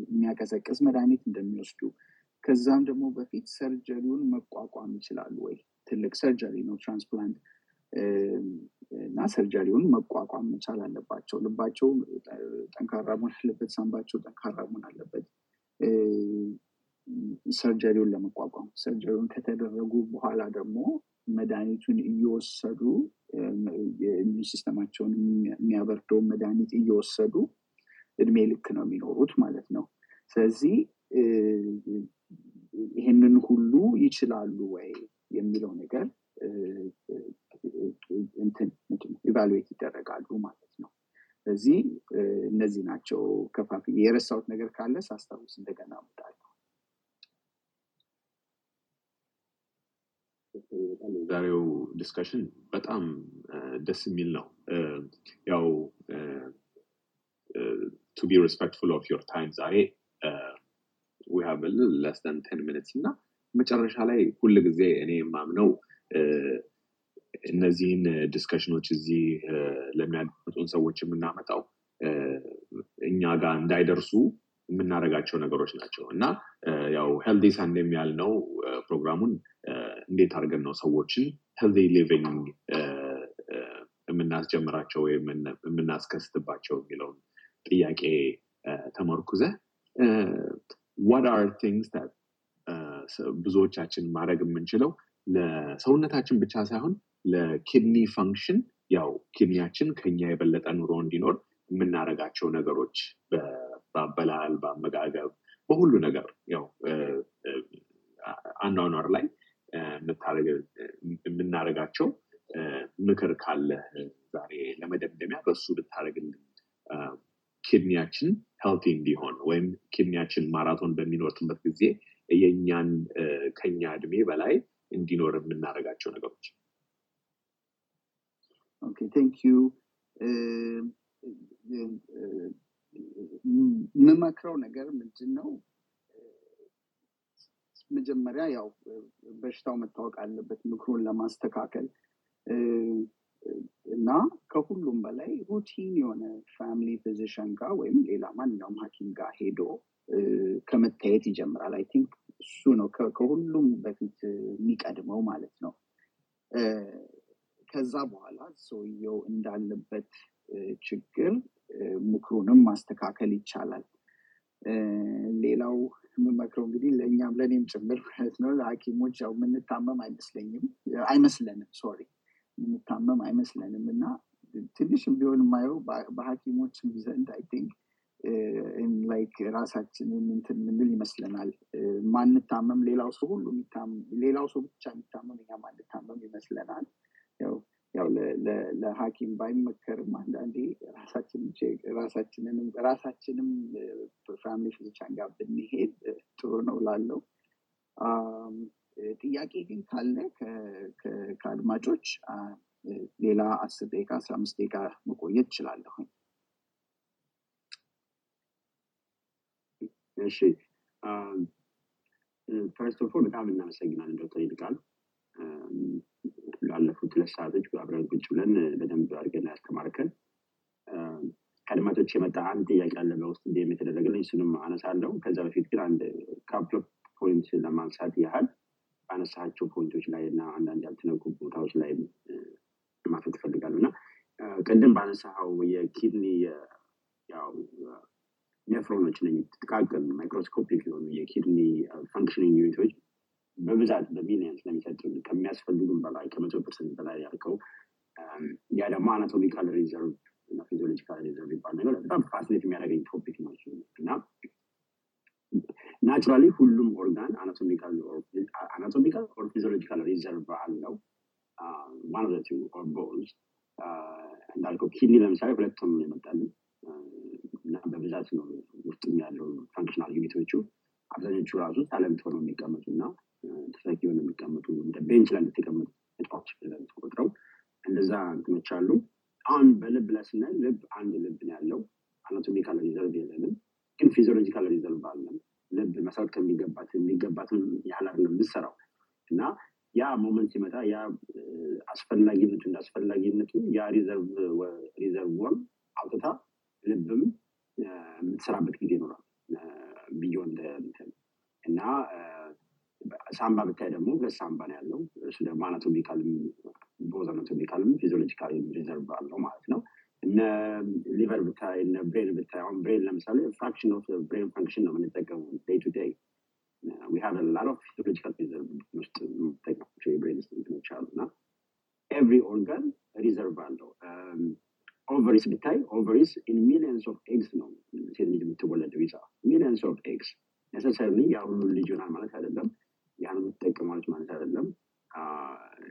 የሚያቀዘቅዝ መድኃኒት እንደሚወስዱ ከዛም ደግሞ በፊት surgery ውን መቋቋም ይችላሉ ወይ ትልቅ surgery ነው transplant። እና surgery ውን መቋቋም መቻል አለባቸው። ልባቸው ጠንካራ መሆን አለበት ሳንባቸው ጠንካራ መሆን አለበት። surgery ውን ለመቋቋም surgery ውን ከተደረጉ በኋላ ደግሞ መድኃኒቱን እየወሰዱ immune system ኣቸውን የሚያበርደው መድኃኒት እየወሰዱ እድሜ ልክ ነው የሚኖሩት ማለት ነው። ስለዚህ ይህንን ሁሉ ይችላሉ ወይ የሚለው ነገር እንትን evaluate ይደረጋሉ ማለት ነው። ስለዚህ እነዚህ ናቸው ከፋፊ የረሳሁት ነገር ካለ ሳስታውስ እንደገና እመጣለሁ። ዛሬው discussion በጣም ደስ የሚል ነው። ያው to be respectful of your time ዛሬ we have less than ten minutes እና መጨረሻ ላይ ሁል ጊዜ እኔ የማምነው እነዚህን discussion ኦች እዚህ ለሚያደምጡን ሰዎች የምናመጣው እኛ ጋር እንዳይደርሱ የምናደርጋቸው ነገሮች ናቸው። እና ያው healthy Sunday ም ያልነው ፕሮግራሙን እንዴት አድርገን ነው ሰዎችን healthy living የምናስጀምራቸው ወይም የምናስከስትባቸው የሚለውን ጥያቄ ተመርኩዘን what are things ብዙዎቻችን ማድረግ የምንችለው ለሰውነታችን ብቻ ሳይሆን ለ kidney function ያው kidney ያችን ከኛ የበለጠ ኑሮ እንዲኖር የምናደርጋቸው ነገሮች በአበላል በአመጋገብ በሁሉ ነገር ያው አኗኗር ላይ የምናደርጋቸው ምክር ካለ ዛሬ ለመደምደሚያ በሱ ብታደረግልን kidney ያችን healthy እንዲሆን ወይም kidney ያችን ማራቶን በሚኖርበት ጊዜ የእኛን ከኛ እድሜ በላይ እንዲኖር የምናደርጋቸው ነገሮች። okay thank የምመክረው ነገር ምንድን ነው መጀመሪያ ያው በሽታው መታወቅ አለበት ምክሩን ለማስተካከል። እና ከሁሉም በላይ routine የሆነ family physician ጋር ወይም ሌላ ማንኛውም ሀኪም ጋር ሄዶ ከመታየት ይጀምራል። I think እሱ ነው ከሁሉም በፊት የሚቀድመው ማለት ነው። ከዛ በኋላ ሰውየው እንዳለበት ችግር ምክሩንም ማስተካከል ይቻላል። ሌላው የምመክረው እንግዲህ ለእኛም ለእኔም ጭምር ማለት ነው ለሀኪሞች ያው የምንታመም አይመስለኝም አይመስለንም sorry የምንታመም አይመስለንም እና ትንሽም ቢሆን የማየው በሀኪሞችም ዘንድ I think like ራሳችንን እንትን ምንል ይመስለናል። ማንታመም ሌላው ሰው ሁሉ ሌላው ሰው ብቻ የሚታመም እኛ ማንታመም ይመስለናል። ያው ለሀኪም ባይመከርም አንዳንዴ ራሳችንንም ራሳችንም family physician ጋር ብንሄድ ጥሩ ነው ላለው ጥያቄ ግን ካለ ከአድማጮች ሌላ አስር ደቂቃ አስራ አምስት ደቂቃ መቆየት እችላለሁኝ እሺ first of all በጣም እናመሰግናለን ዶክተር ይልቃል። ላለፉት ሁለት ሰዓቶች አብረን ቁጭ ብለን በደንብ አድርገን ያስተማርከን። ከአድማጮች የመጣ አንድ ጥያቄ አለ በውስጥ DM የተደረገልኝ እሱንም አነሳለው ከዛ በፊት ግን አንድ couple of point ለማንሳት ያህል ባነሳቸው point ኦች ላይ እና አንዳንድ ያልተነኩ ቦታዎች ላይ ማፈት ይፈልጋሉ እና ቅድም ባነሳው የ kidney ያው nephron ኦች ነ ጥቃቅን microscopic የሆኑ የ kidney functioning unit ኦች በብዛት በ millions ለሚሰጡ ከሚያስፈልጉም በላይ ከመቶ percent በላይ ያልከው ያ ደግሞ anatomical reserve እና physiological reserve ይባል ነገር በጣም fascinate የሚያደርገኝ topic ነው እና naturally ሁሉም organ anatomical or physiological reserve አለው። ማለቱ or both እንዳልከው kidney ለምሳሌ ሁለቱም የመጣልን እና በብዛት ነው ውስጥም ያለው functional unit ኦቹ አብዛኞቹ ራሱ ታለንት ሆነው የሚቀመጡ እና ተሰኪ ሆነው የሚቀመጡ bench ላይ እንደተቀመጡ እቃዎች ተቆጥረው እንደዛ እንትኖች አሉ። አሁን በልብ ላይ ስናይ ልብ አንድ ልብ ነው ያለው። anatomical reserve የለንም። ግን physiological reserve አለን። ልብ መሰረት ከሚገባት የሚገባትን ያህል አይደለም የምሰራው እና ያ moment ሲመጣ ያ አስፈላጊነቱ እንደ አስፈላጊነቱ ያ reserve ወር አውጥታ ልብም የምትሰራበት ጊዜ ይኖራል። beyond እና ሳምባ ብታይ ደግሞ ሁለት ሳምባ ነው ያለው። እሱ ደግሞ both anatomical ም physiological reserve አለው ማለት ነው። እነ liver ብታይ እነ brain ብታይ አሁን brain ለምሳሌ fraction of brain function ነው የምንጠቀሙ Day to day። Have a lot of physiological reserve ውስጥ የምንጠቀማቸው የ brain እንትኖች አሉ እና every organ reserve አለው ovaries ብታይ ovaries in millions of eggs ነው ሴት ልጅ የምትወለደው ይዛ millions of eggs necessarily ያ ልጅ ይሆናል ማለት አይደለም። ያን የምትጠቀማለች ማለት አይደለም።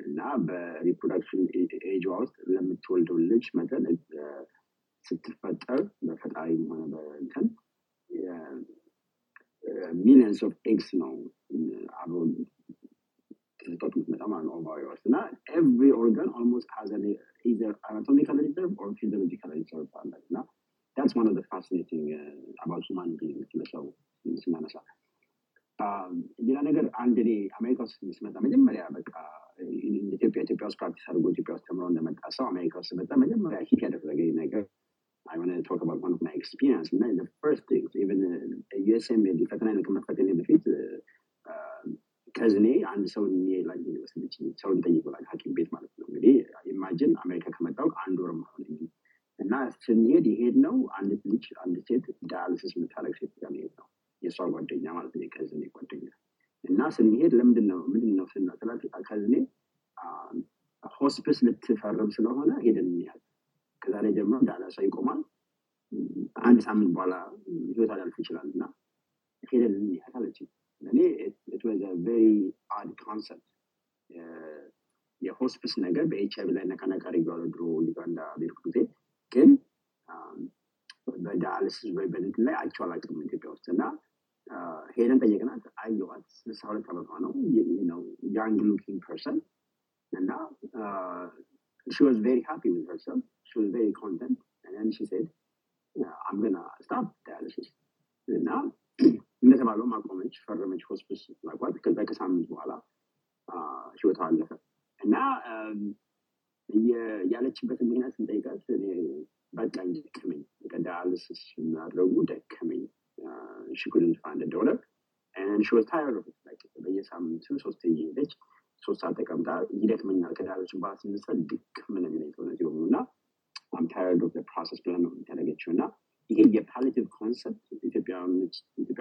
እና በ reproduction age ውስጥ ለምትወልደው ልጅ መጠን ስትፈጠር በፈጣሪም ሆነ በእንትን millions of eggs ነው። አብሮ ተሰጥቶት የምትመጣ ማለት ነው ovary ውስጥ እና every organ almost has either anatomical reserve or physiological reserve አለ እና that's one of the fascinating uh, about human beings ለሰው ስናነሳ ሌላ ነገር አንድ እኔ አሜሪካ ውስጥ ስመጣ መጀመሪያ በቃ ኢትዮጵያ ኢትዮጵያ ውስጥ ፕራክቲስ አድርጎ ኢትዮጵያ ውስጥ ተምሮ እንደመጣ ሰው አሜሪካ ውስጥ ስመጣ መጀመሪያ ሂት ያደረገኝ ነገር I want to talk about one of my experience. And the first things, even uh, USM ፈተና ከመፈተኔ በፊት ከዝኔ አንድ ሰው ላይ ወስደች ሰውን ጠይቆላል ሐኪም ቤት ማለት ነው። እንግዲህ ኢማጅን አሜሪካ ከመጣሁ አንድ ወር ሆነኝ እና ስንሄድ የሄድ ነው አንድ ልጅ አንድ ሴት ዳያልሲስ የምታደርግ ሴት ጋር መሄድ ነው የእሷ ጓደኛ ማለት ነው ከዝኔ ጓደኛ። እና ስንሄድ ለምንድን ነው ምንድን ነው ስላት ከዝኔ hospice ልትፈርም ስለሆነ ሄደን እንያዝ። ከዛሬ ጀምሮ dialysis ኧ ይቆማል። አንድ ሳምንት በኋላ ህይወት ሊያልፍ ይችላል። እና ሄደን እንያዝ አለችኝ ለእኔ ኢት ዋዝ ቬሪ አድ ኮንሰፕት የሆስፒስ ነገር በኤች አይቪ ላይ ነካነካ አድርጌዋለሁ ድሮ ዩጋንዳ ቤርኩ ጊዜ ግን በዳያልሲስ ወይ በንትን ላይ አይቼው አላውቅም ኢትዮጵያ ውስጥ እና ሄደን ጠየቅናት አየኋት ስልሳ ሁለት ዓመቷ ነው ያንግ ሉኪንግ ፐርሰን እና she was very happy with herself she was very content and then she said I'm gonna stop dialysis እና እንደተባለው አቆመች ፈረመች hospice ላቋት ከዛ ከሳምንት በኋላ ህይወቷ አለፈ። እና ያለችበት ምክንያት ስንጠይቃት በቃኝ ደከመኝ ዳያልሲስ ማድረጉ ደከመኝ። ሽኩልን ፋንድ ዶለር ሽ ታየር በየሳምንቱ ሶስት እየሄደች ሶስት ሰዓት ይደክመኛል። ከዳያልሲስ በኋላ ስንሰ ድክም ነው የሚለኝ ሰውነት እና አም ፕሮሰስ ብለን ነው ያደረገችው። እና ይሄ የፓሊቲቭ ኮንሰፕት ኢትዮጵያ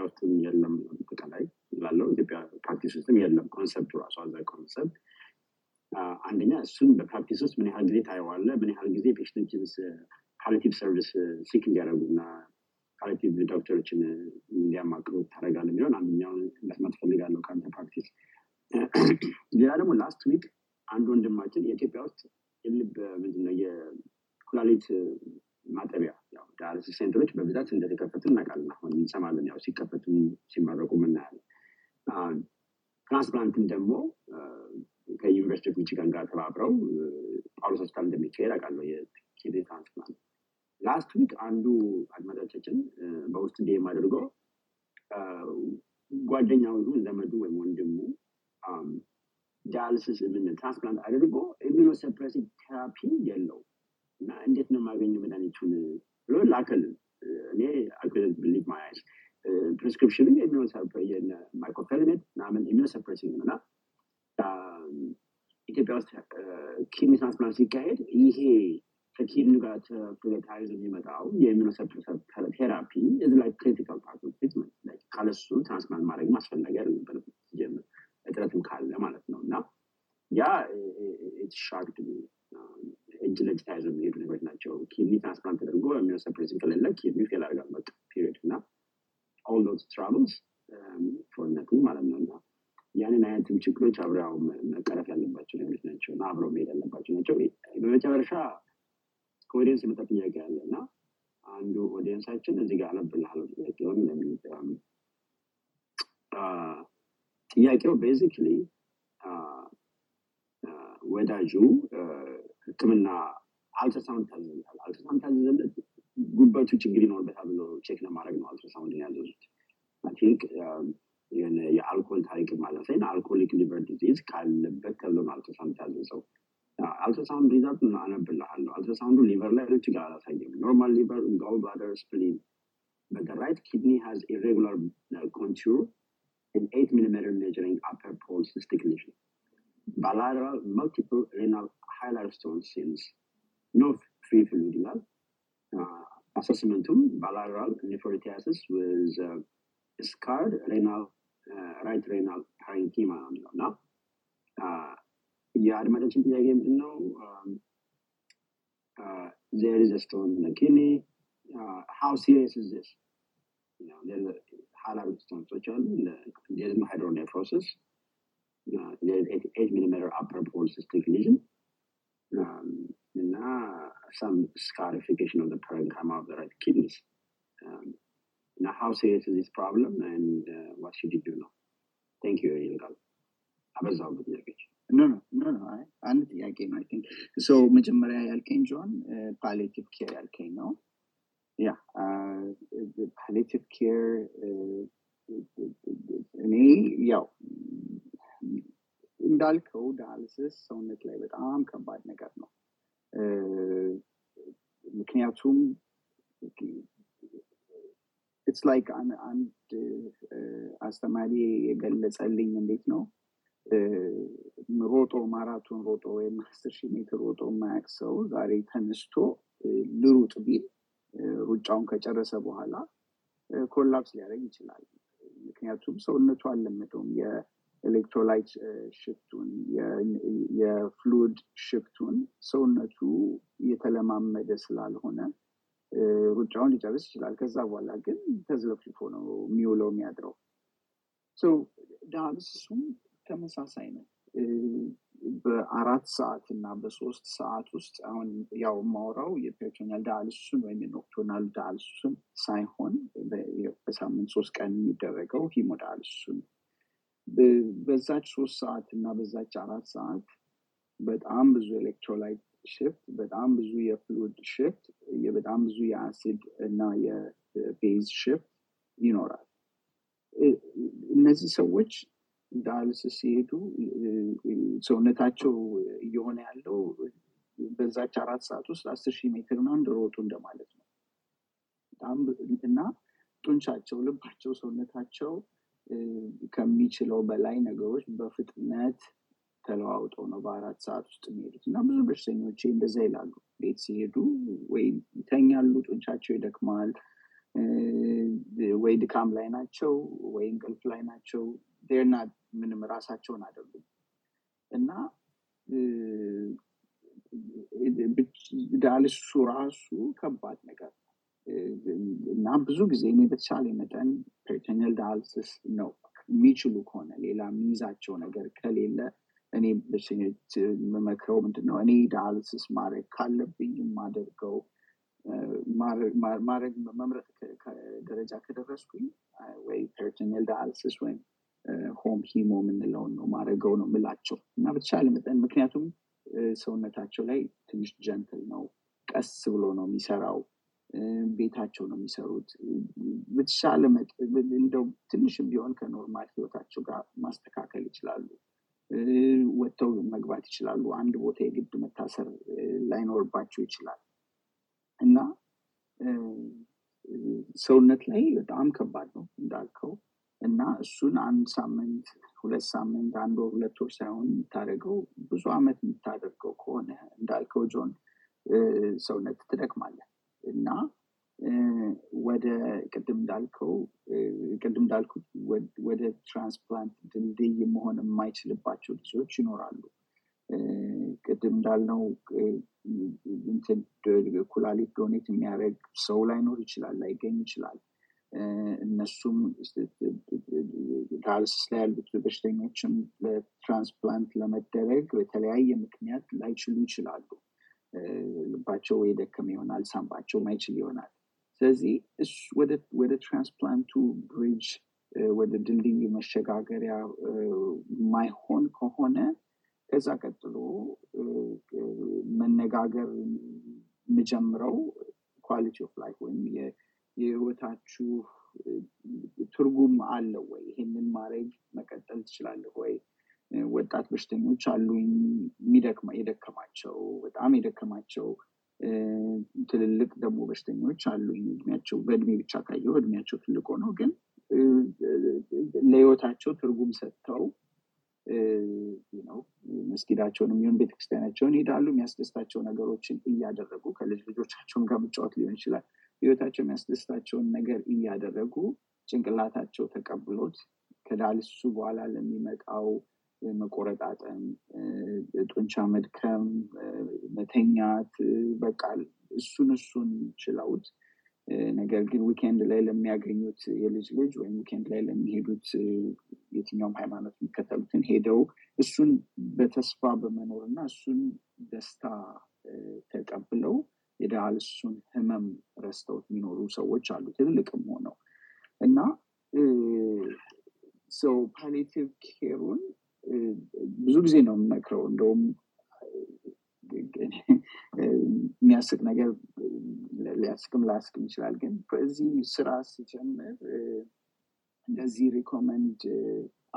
ውስጥም የለም አጠቃላይ ላለው ኢትዮጵያ ፕራክቲስ ውስጥም የለም ኮንሰፕቱ ራሱ አዛ ኮንሰፕት አንደኛ እሱን በፕራክቲስ ውስጥ ምን ያህል ጊዜ ታየዋለ ምን ያህል ጊዜ ፔሽንቶችን palliative service seek እንዲያደርጉ እና palliative ዶክተሮችን እንዲያማክሩ ታደረጋለ የሚሆን አንደኛውን መስማት ፈልጋለሁ ከአንተ practice። ሌላ ደግሞ last week አንድ ወንድማችን የኢትዮጵያ ውስጥ የልብ ምንድነው? የኩላሊት ማጠቢያ dialysis center ኦች በብዛት እንደተከፈቱ እናውቃለን። አሁን እንሰማለን ያው ሲከፈቱ ሲመረቁ ምናያለን transplant ም ደግሞ ከዩኒቨርሲቲ ኦፍ ሚችጋን ጋር ተባብረው ጳውሎስ ሆስፒታል እንደሚካሄድ አውቃለሁ። የኪድኒ ትራንስፕላንት ላስት ዊክ አንዱ አድማጮቻችን በውስጥ እንዲ አድርገው ጓደኛው ዘመዱ ወይም ወንድሙ ዳያልሲስ ምን ትራንስፕላንት አድርጎ ኢሚኖሰፕሬሲቭ ቴራፒ የለው እና እንዴት ነው የማገኘው መድኃኒቱን ብሎ ላከልን። እኔ አክደንት ብሊቭ ማያዝ ፕሪስክሪፕሽኑ ማይኮፌልሜት ምናምን ኢሚኖሰፕሬሲንግ እና ኢትዮጵያ ውስጥ ኪድኒ ትራንስፕላንት ሲካሄድ ይሄ ከኪድኒ ጋር ተያይዞ የሚመጣው የኢሚኖሰፕሬሲቭ ቴራፒ እዚ ላይ ክሪቲካል ፓርት ትሪትመንት ካለሱ ትራንስፕላንት ማድረግ ማስፈላጊ አይደለም ሲጀምር እጥረትም ካለ ማለት ነው። እና ያ ሻርድ እጅ ለእጅ ተያይዞ የሚሄዱ ነገሮች ናቸው። ኪድኒ ትራንስፕላንት ተደርጎ የሚወሰፕሬሲቭ ከሌለ ኪድኒ ፌል ያደርጋል በቃ ፒሪድ እና ኦል ዶዝ ትራቭልስ for ማለት ነው እና ያንን አይነትም ችግሮች አብረው መቀረፍ ያለባቸው ነገሮች ናቸው እና አብረው መሄድ ያለባቸው ናቸው። በመጨረሻ ከ audience የመጣ ጥያቄ አለ እና አንዱ audience ኣችን እዚህ ጋር አነብልሃለሁ ጥያቄውን ጥያቄው basically ወዳጁ ህክምና አልትራሳውንድ ታዘዝታል አልትራሳውንድ ታዘዘለት ጉበቱ ችግር ይኖርበታል ብሎ check ለማድረግ ነው አልትራሳውንድ ያዘዙት። think የአልኮል ታሪክ ማለት sign alcoholic liver disease ካለበት ተብሎ ነው አልትራሳውንድ ታዘዘው አልትራሳውንድ result አነብልሃለሁ? አልትራሳውንዱ liver ላይ ችግር አላሳየም። normal liver gall bladder spleen but the right kidney has irregular uh, contour and 8 millimeter measuring. bilateral multiple renal hilaristone Since no fibrillae, uh, assessmentum, bilateral nephritiasis with uh, scarred renal, uh, right renal parenchyma እና የአድማጫችን ጥያቄ you know um, uh, there is a stone in the kidney. Uh, how serious is this? You know, there's a hilaristone, so there is no hydronephrosis. 8 millimeter upper pole stiffness. Um, and, uh, some scarification of the parenchyma of the right kidneys. Um, now, how serious is this problem and uh, what should you do now? ቴንክ ዩ ይልቃል አበዛሁበት ጥያቄዎች ኖ ኖ ኖ ኖ አንድ ጥያቄ ነው አይ ቲንክ ሶ መጀመሪያ ያልከኝ ጆን ፓሌቲቭ ኬር ያልከኝ ነው ያ ፓሌቲቭ ኬር እኔ Yeah. እንዳልከው dialysis ሰውነት ላይ በጣም ከባድ ነገር ነው። ምክንያቱም it's like አንድ አስተማሪ የገለጸልኝ እንዴት ነው? ሮጦ ማራቶን ሮጦ ወይም አስር ሺህ ሜትር ሮጦ የማያውቅ ሰው ዛሬ ተነስቶ ልሩጥ ቢል ሩጫውን ከጨረሰ በኋላ collapse ሊያደርግ ይችላል። ምክንያቱም ሰውነቱ አልለመደውም የኤሌክትሮላይት ሽፍቱን የፍሉድ ሽፍቱን ሰውነቱ እየተለማመደ ስላልሆነ ሩጫውን ሊጨርስ ይችላል። ከዛ በኋላ ግን ተዝለፍልፎ ነው የሚውለው የሚያድረው። dialysis ኡም ተመሳሳይ ነው። በአራት ሰዓት እና በሶስት ሰዓት ውስጥ አሁን ያው ማወራው የ peritoneal dialysis ኡን ወይም የ nocturnal dialysis ኡን ሳይሆን በሳምንት ሶስት ቀን የሚደረገው hemodialysis ኡን በዛች ሶስት ሰዓት እና በዛች አራት ሰዓት በጣም ብዙ electrolyte shift በጣም ብዙ የ fluid shift በጣም ብዙ የአሲድ እና የ base shift ይኖራል። እነዚህ ሰዎች dialysis ሲሄዱ ሰውነታቸው እየሆነ ያለው በዛች አራት ሰዓት ውስጥ አስር ሺህ ሜትር ነው እንደሮጡ እንደማለት ነው። እና ጡንቻቸው ልባቸው ሰውነታቸው ከሚችለው በላይ ነገሮች በፍጥነት ተለዋውጠው ነው በአራት ሰዓት ውስጥ የሚሄዱት። እና ብዙ በሽተኞች እንደዛ ይላሉ። ቤት ሲሄዱ ወይ ይተኛሉ ጡንቻቸው ይደክማል ወይ ድካም ላይ ናቸው ወይ እንቅልፍ ላይ ናቸው። ዴርና ምንም ራሳቸውን አይደሉም። እና dialysis ኡ ራሱ ከባድ ነገር እና ብዙ ጊዜ እኔ በተቻለ መጠን peritoneal dialysis ነው የሚችሉ ከሆነ ሌላ የሚይዛቸው ነገር ከሌለ እኔ በሽተኞች የምመክረው ምንድነው? እኔ dialysis ማድረግ ካለብኝ የማደርገው ማድረግ መምረጥ ደረጃ ከደረስኩኝ ወይ peritoneal dialysis ወይም home hemo የምንለውን ነው ማድረገው ነው ምላቸው እና በተቻለ መጠን ምክንያቱም ሰውነታቸው ላይ ትንሽ gentle ነው ቀስ ብሎ ነው የሚሰራው ቤታቸው ነው የሚሰሩት። በተሻለ እንደው ትንሽም ቢሆን ከ normal ህይወታቸው ጋር ማስተካከል ይችላሉ። ወጥተው መግባት ይችላሉ። አንድ ቦታ የግድ መታሰር ላይኖርባቸው ይችላል። እና ሰውነት ላይ በጣም ከባድ ነው እንዳልከው። እና እሱን አንድ ሳምንት ሁለት ሳምንት አንድ ወር ሁለት ወር ሳይሆን የምታደርገው ብዙ አመት የምታደርገው ከሆነ እንዳልከው ጆን ሰውነት ትደክማለ እና ወደ ቅድም እንዳልከው ቅድም እንዳልኩት ወደ ትራንስፕላንት ድልድይ መሆን የማይችልባቸው ጊዜዎች ይኖራሉ። ቅድም እንዳልነው ኩላሊት donate የሚያደርግ ሰው ላይኖር ይችላል ላይገኝ ይችላል። እነሱም dialysis ላይ ያሉት በሽተኞችም ለ transplant ለመደረግ በተለያየ ምክንያት ላይችሉ ይችላሉ ልባቸው የደከመ ይሆናል ሳምባቸው ማይችል ይሆናል። ስለዚህ ወደ transplant ኡ bridge ወደ ድልድይ መሸጋገሪያ ማይሆን ከሆነ ከዛ ቀጥሎ መነጋገር የምጀምረው quality of life ወይም የህይወታችሁ ትርጉም አለው ወይ? ይሄንን ማድረግ መቀጠል ትችላለህ ወይ ወጣት በሽተኞች አሉኝ። የደከማቸው በጣም የደከማቸው ትልልቅ ደግሞ በሽተኞች አሉኝ። እድሜያቸው በእድሜ ብቻ ካየው እድሜያቸው ትልቅ ሆነው ግን ለህይወታቸው ትርጉም ሰጥተው ነው መስጊዳቸውን የሚሆን ቤተክርስቲያናቸውን ይሄዳሉ። የሚያስደስታቸው ነገሮችን እያደረጉ ከልጅ ልጆቻቸውን ጋር መጫወት ሊሆን ይችላል። ህይወታቸው የሚያስደስታቸውን ነገር እያደረጉ ጭንቅላታቸው ተቀብሎት ከዳልሱ በኋላ ለሚመጣው መቆረጣጠም፣ ጡንቻ መድከም፣ መተኛት በቃ እሱን እሱን ችለውት ነገር ግን weekend ላይ ለሚያገኙት የልጅ ልጅ ወይም weekend ላይ ለሚሄዱት የትኛውም ሃይማኖት የሚከተሉትን ሄደው እሱን በተስፋ በመኖር እና እሱን ደስታ ተቀብለው የ dialysis ኡን ህመም ረስተውት የሚኖሩ ሰዎች አሉ ትልልቅም ሆነው። እና ሰው palliative care ኡን ብዙ ጊዜ ነው የምመክረው። እንደውም የሚያስቅ ነገር ሊያስቅም ላያስቅም ይችላል። ግን እዚህ ስራ ሲጀምር እንደዚህ recommend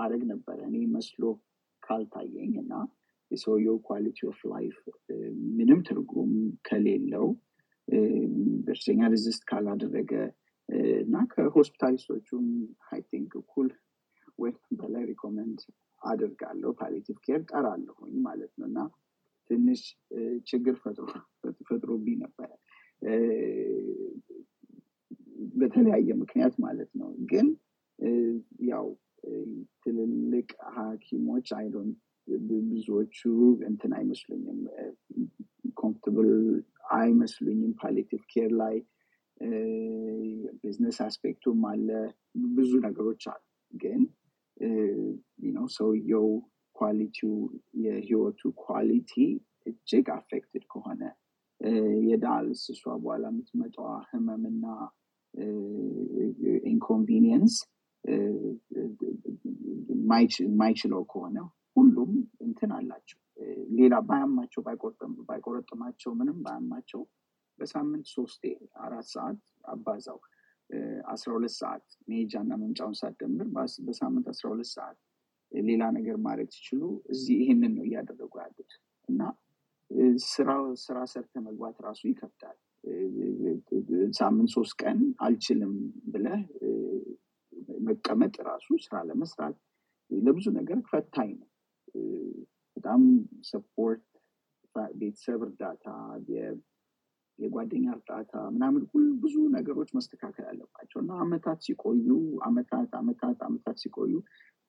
አደርግ ነበረ። እኔ መስሎ ካልታየኝ እና የሰውየው quality of life ምንም ትርጉም ከሌለው በሽተኛ resist ካላደረገ እና ከ hospitalist ኦቹም I think እኩል ወይም በላይ recommend አደርጋለሁ palliative care ጠራለሁኝ ማለት ነው። እና ትንሽ ችግር ፈጥሮብኝ ነበረ በተለያየ ምክንያት ማለት ነው። ግን ያው ትልልቅ ሀኪሞች I don't ብዙዎቹ እንትን አይመስሉኝም comfortable አይመስሉኝም palliative care ላይ። business aspect ኡም አለ ብዙ ነገሮች አሉ ነው። ሰውየው quality ው የህይወቱ quality እጅግ affected ከሆነ የ dialysis እሷ በኋላ የምትመጣዋ ህመምና inconvenience ማይችለው ከሆነ ሁሉም እንትን አላቸው። ሌላ ባያማቸው ባይቆረጥማቸው ምንም ባያማቸው በሳምንት ሶስቴ አራት ሰዓት አባዛው። አስራ ሁለት ሰዓት መሄጃ እና መምጫውን ሳትደምር በሳምንት አስራ ሁለት ሰዓት ሌላ ነገር ማድረግ ሲችሉ እዚህ ይህንን ነው እያደረጉ ያሉት። እና ስራ ሰርተ መግባት ራሱ ይከብዳል። ሳምንት ሶስት ቀን አልችልም ብለህ መቀመጥ ራሱ ስራ ለመስራት ለብዙ ነገር ፈታኝ ነው። በጣም ሰፖርት ቤተሰብ እርዳታ የጓደኛ እርዳታ ምናምን ሁሉ ብዙ ነገሮች መስተካከል አለባቸው። እና አመታት ሲቆዩ አመታት አመታት አመታት ሲቆዩ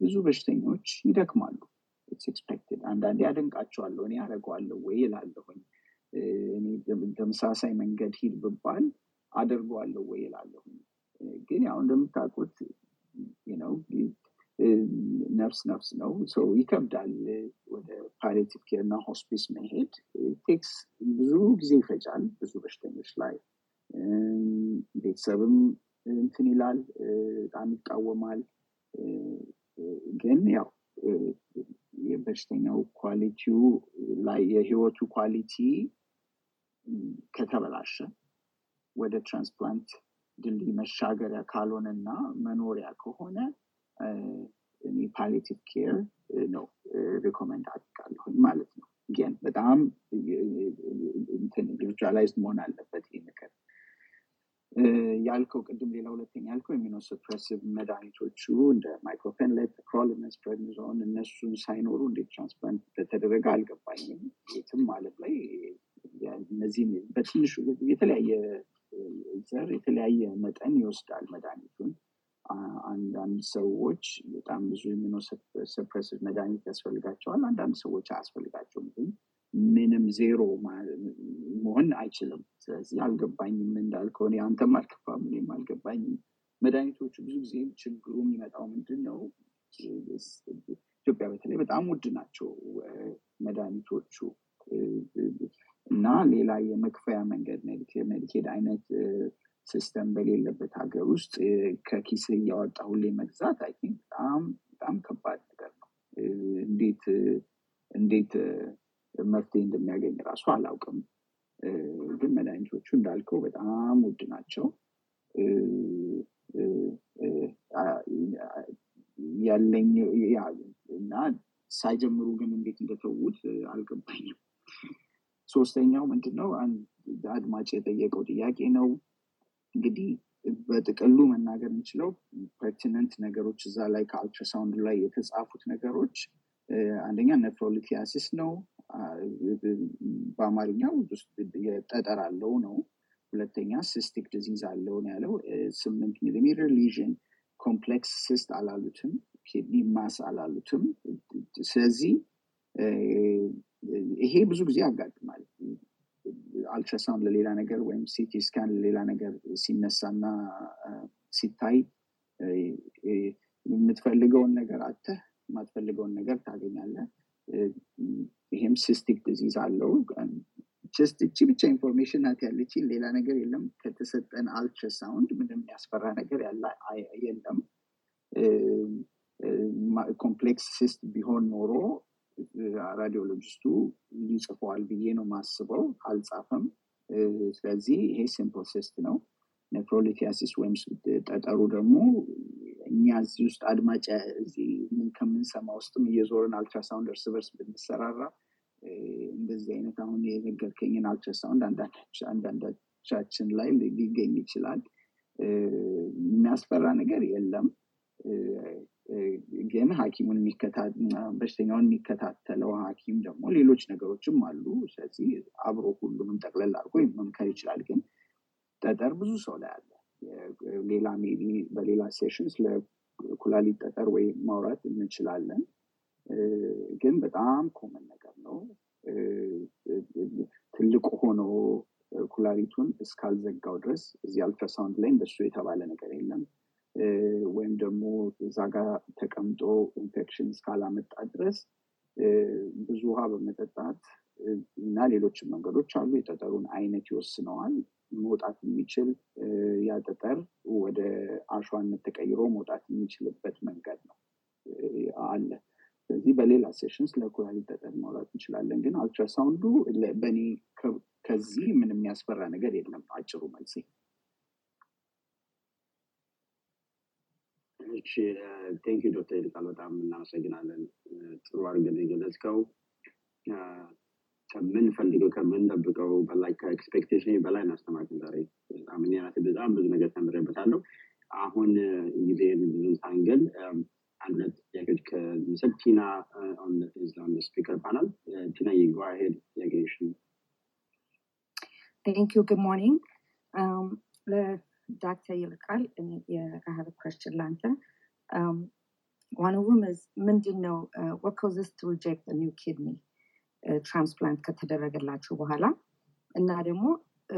ብዙ በሽተኞች ይደክማሉ። expected አንዳንዴ አደንቃቸዋለሁ እኔ አደርገዋለሁ ወይ ይላለሁኝ ተመሳሳይ መንገድ ሂድ ብባል አደርገዋለሁ ወይ ይላለሁኝ ግን ያው እንደምታውቁት ነው ነፍስ ነፍስ ነው። ሰው ይከብዳል ወደ palliative care እና hospice መሄድ። takes ብዙ ጊዜ ይፈጃል ብዙ በሽተኞች ላይ። ቤተሰብም እንትን ይላል። በጣም ይቃወማል ግን ያው የበሽተኛው quality ው ላይ የህይወቱ quality ከተበላሸ ወደ transplant ድልድይ መሻገሪያ ካልሆነና መኖሪያ ከሆነ palliative care ነው recommend አድርጋለሁኝ ማለት ነው። ግን በጣም individualized መሆን አለበት ይህ ነገር ያልከው ቅድም ሌላ ሁለተኛ ያልከው immunosuppressive መድኃኒቶቹ እንደ mycophenolate tacrolimus prednisone እነሱን ሳይኖሩ እንዴት transplant እንደተደረገ አልገባኝም። የትም አለም ላይ እነዚህም በትንሹ የተለያየ ዘር የተለያየ መጠን ይወስዳል መድኃኒቱን። አንዳንድ ሰዎች በጣም ብዙ ኢሚኖሰፕሬሲቭ መድኃኒት ያስፈልጋቸዋል አንዳንድ ሰዎች አያስፈልጋቸውም ግን ምንም ዜሮ መሆን አይችልም። ስለዚህ አልገባኝም እንዳልከው አንተም አልገባም እኔም አልገባኝም። መድኃኒቶቹ ብዙ ጊዜ ችግሩ የሚመጣው ምንድን ነው ኢትዮጵያ በተለይ በጣም ውድ ናቸው መድኃኒቶቹ። እና ሌላ የመክፈያ መንገድ Medicaid አይነት system በሌለበት ሀገር ውስጥ ከኪስ እያወጣ ሁሌ መግዛት አይ በጣም በጣም ከባድ ነገር ነው። እንዴት እንዴት መፍትሄ እንደሚያገኝ ራሱ አላውቅም። ግን መድኃኒቶቹ እንዳልከው በጣም ውድ ናቸው። ያለኝ እና ሳይጀምሩ ግን እንዴት እንደተዉት አልገባኝም። ሶስተኛው ምንድነው? አድማጭ የጠየቀው ጥያቄ ነው። እንግዲህ በጥቅሉ መናገር የምችለው pertinent ነገሮች እዛ ላይ ከአልትራሳውንድ ላይ የተጻፉት ነገሮች አንደኛ nephrolithiasis ነው በአማርኛው የጠጠር አለው ነው። ሁለተኛ cystic disease አለው ነው ያለው። ስምንት ሚሊሜትር lesion complex cyst አላሉትም kidney mass አላሉትም። ስለዚህ ይሄ ብዙ ጊዜ ያጋጥማል። አልትራሳውንድ ለሌላ ነገር ወይም CT scan ለሌላ ነገር ሲነሳና ሲታይ የምትፈልገውን ነገር አተህ የማትፈልገውን ነገር ታገኛለ ይሄም cystic disease አለው just እቺ ብቻ information ናት ያለች ሌላ ነገር የለም። ከተሰጠን አልትራሳውንድ ምንም ያስፈራ ነገር የለም። complex cyst ቢሆን ኖሮ radiologist ኡ ሊጽፈዋል ብዬ ነው ማስበው አልጻፈም። ስለዚህ ይሄ simple cyst ነው። nephrolithiasis ወይም ጠጠሩ ደግሞ እኛ እዚህ ውስጥ አድማጭ እዚህ ከምንሰማ ውስጥም እየዞርን አልትራሳውንድ እርስ በርስ ብንሰራራ እንደዚህ አይነት አሁን የነገርከኝን አልትራሳውንድ አንዳንዳቻችን ላይ ሊገኝ ይችላል። የሚያስፈራ ነገር የለም። ግን ሀኪሙን በሽተኛውን የሚከታተለው ሀኪም ደግሞ ሌሎች ነገሮችም አሉ። ስለዚህ አብሮ ሁሉንም ጠቅለል አድርጎ መምከር ይችላል። ግን ጠጠር ብዙ ሰው ላይ አለ። ሌላ maybe በሌላ session ስለ ኩላሊት ጠጠር ወይ ማውራት እንችላለን። ግን በጣም common ኩላሊቱን እስካልዘጋው ድረስ እዚህ አልትራሳውንድ ላይ እንደሱ የተባለ ነገር የለም። ወይም ደግሞ እዛ ጋር ተቀምጦ ኢንፌክሽን እስካላመጣ ድረስ ብዙ ውሃ በመጠጣት እና ሌሎችም መንገዶች አሉ። የጠጠሩን አይነት ይወስነዋል። መውጣት የሚችል ያ ጠጠር ወደ አሸዋነት ተቀይሮ መውጣት የሚችልበት መንገድ ነው አለ። ስለዚህ በሌላ session ስለ ኩላሊት ጠጠር ማውራት እንችላለን። ግን አልትራሳውንዱ በእኔ ከዚህ ምን የሚያስፈራ ነገር የለም አጭሩ መልሴ። እሺ thank ዶክተር ይልቃል በጣም እናመሰግናለን። ጥሩ አድርገን የገለጽከው። ከምንፈልገው ከምንጠብቀው በላይ ከ expectation በላይ እናስተማርክን ዛሬ። በጣም እኔ በጣም ብዙ ነገር ተምሬበታለሁ። አሁን ጊዜን ብዙን ሳንገል አንድ ሁለት ጥያቄዎች ቲና ስፒከር ፓናል ቲና የጎ ሄድ ጥያቄሽን Thank you. Good morning. Um, Dr. Yilkal, I have a question, Lanta. Um, one of them is, ምንድነው uh, what causes to reject a new kidney uh, transplant ከተደረገላቸው በኋላ እና ደግሞ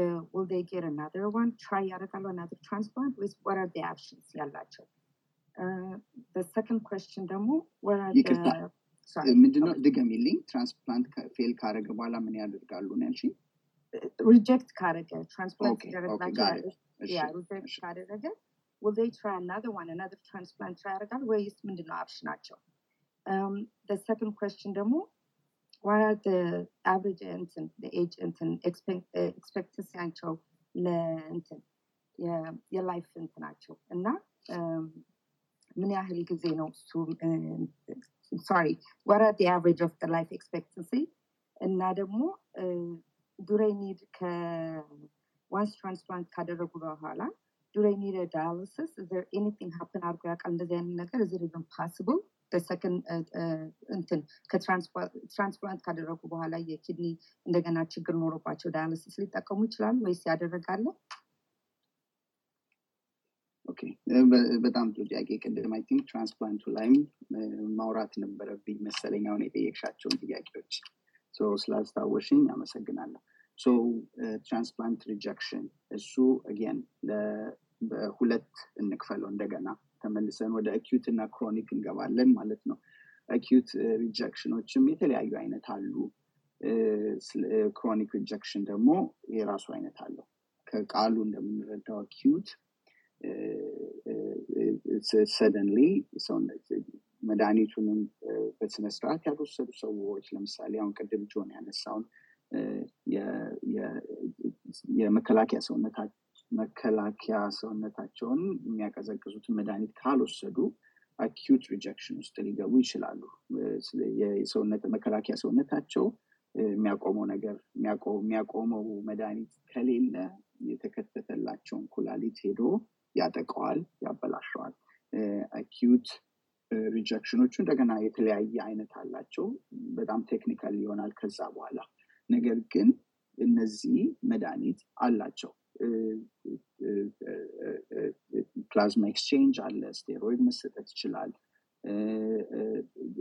uh, will they get another one try ያደርጋሉ another transplant with what are the options ያላቸው uh, the second question ደግሞ what are ይቅርታ the ምንድነው ድገሚልኝ ትራንስፕላንት ፌል ካረገ በኋላ ምን ያደርጋሉ ነው ያልሽኝ reject ካደረገ transplant Okay, okay, ሲደረግላቸው got it. እሺ፣ ያ reject እሺ። ካደረገ will they try another one another transplant try ያደርጋሉ ወይስ ምንድነው option ናቸው um, the second question ደግሞ what are the average እንትን the age እንትን expectancy ያቸው ለእንትን የ- የላይፍ እንትናቸው እና um, ምን ያህል ጊዜ ነው እሱ ሶሪ what are the average of the life expectancy እና ደግሞ ዱሬ ኒድ ከዋንስ ትራንስፕላንት ካደረጉ በኋላ ዱሬ ኒድ ዳያሊሲስ anything happen አድርጎ ያውቃል? እንደዚህ አይነት ነገር second uh, uh, እንትን ከትራንስፕላንት ካደረጉ በኋላ የኪድኒ እንደገና ችግር ኖሮባቸው dialysis ሊጠቀሙ ይችላሉ ወይስ ያደረጋለ በጣም ጥሩ ጥያቄ። ቅድም I think transplant ኡ ላይም ማውራት ነበረብኝ መሰለኝ የጠየቅሻቸውን ጥያቄዎች ስላስታወሽኝ አመሰግናለሁ. transplant rejection እሱ again በሁለት እንክፈለው እንደገና። ተመልሰን ወደ acute እና chronic እንገባለን ማለት ነው። acute rejection ኖችም የተለያዩ አይነት አሉ። chronic rejection ደግሞ የራሱ አይነት አለው። ከቃሉ እንደምንረዳው acute suddenly መድኃኒቱንም እ፣ በስነስርዓት ያልወሰዱ ሰዎች ለምሳሌ አሁን ቅድም ጆን ያነሳውን የመከላከያ ሰውነታ መከላከያ ሰውነታቸውን የሚያቀዘቅዙትን መድኃኒት ካልወሰዱ acute rejection ውስጥ ሊገቡ ይችላሉ። የሰውነት መከላከያ ሰውነታቸው የሚያቆመው ነገር የሚያቆ- የሚያቆመው መድኃኒት ከሌለ የተከተተላቸውን ኩላሊት ሄዶ ያጠቀዋል ያበላሸዋል። acute rejection ኖቹ እንደገና የተለያየ አይነት አላቸው። በጣም technical ይሆናል ከዛ በኋላ። ነገር ግን እነዚህ መድኃኒት አላቸው። plasma exchange አለ ስቴሮይድ መሰጠት ይችላል።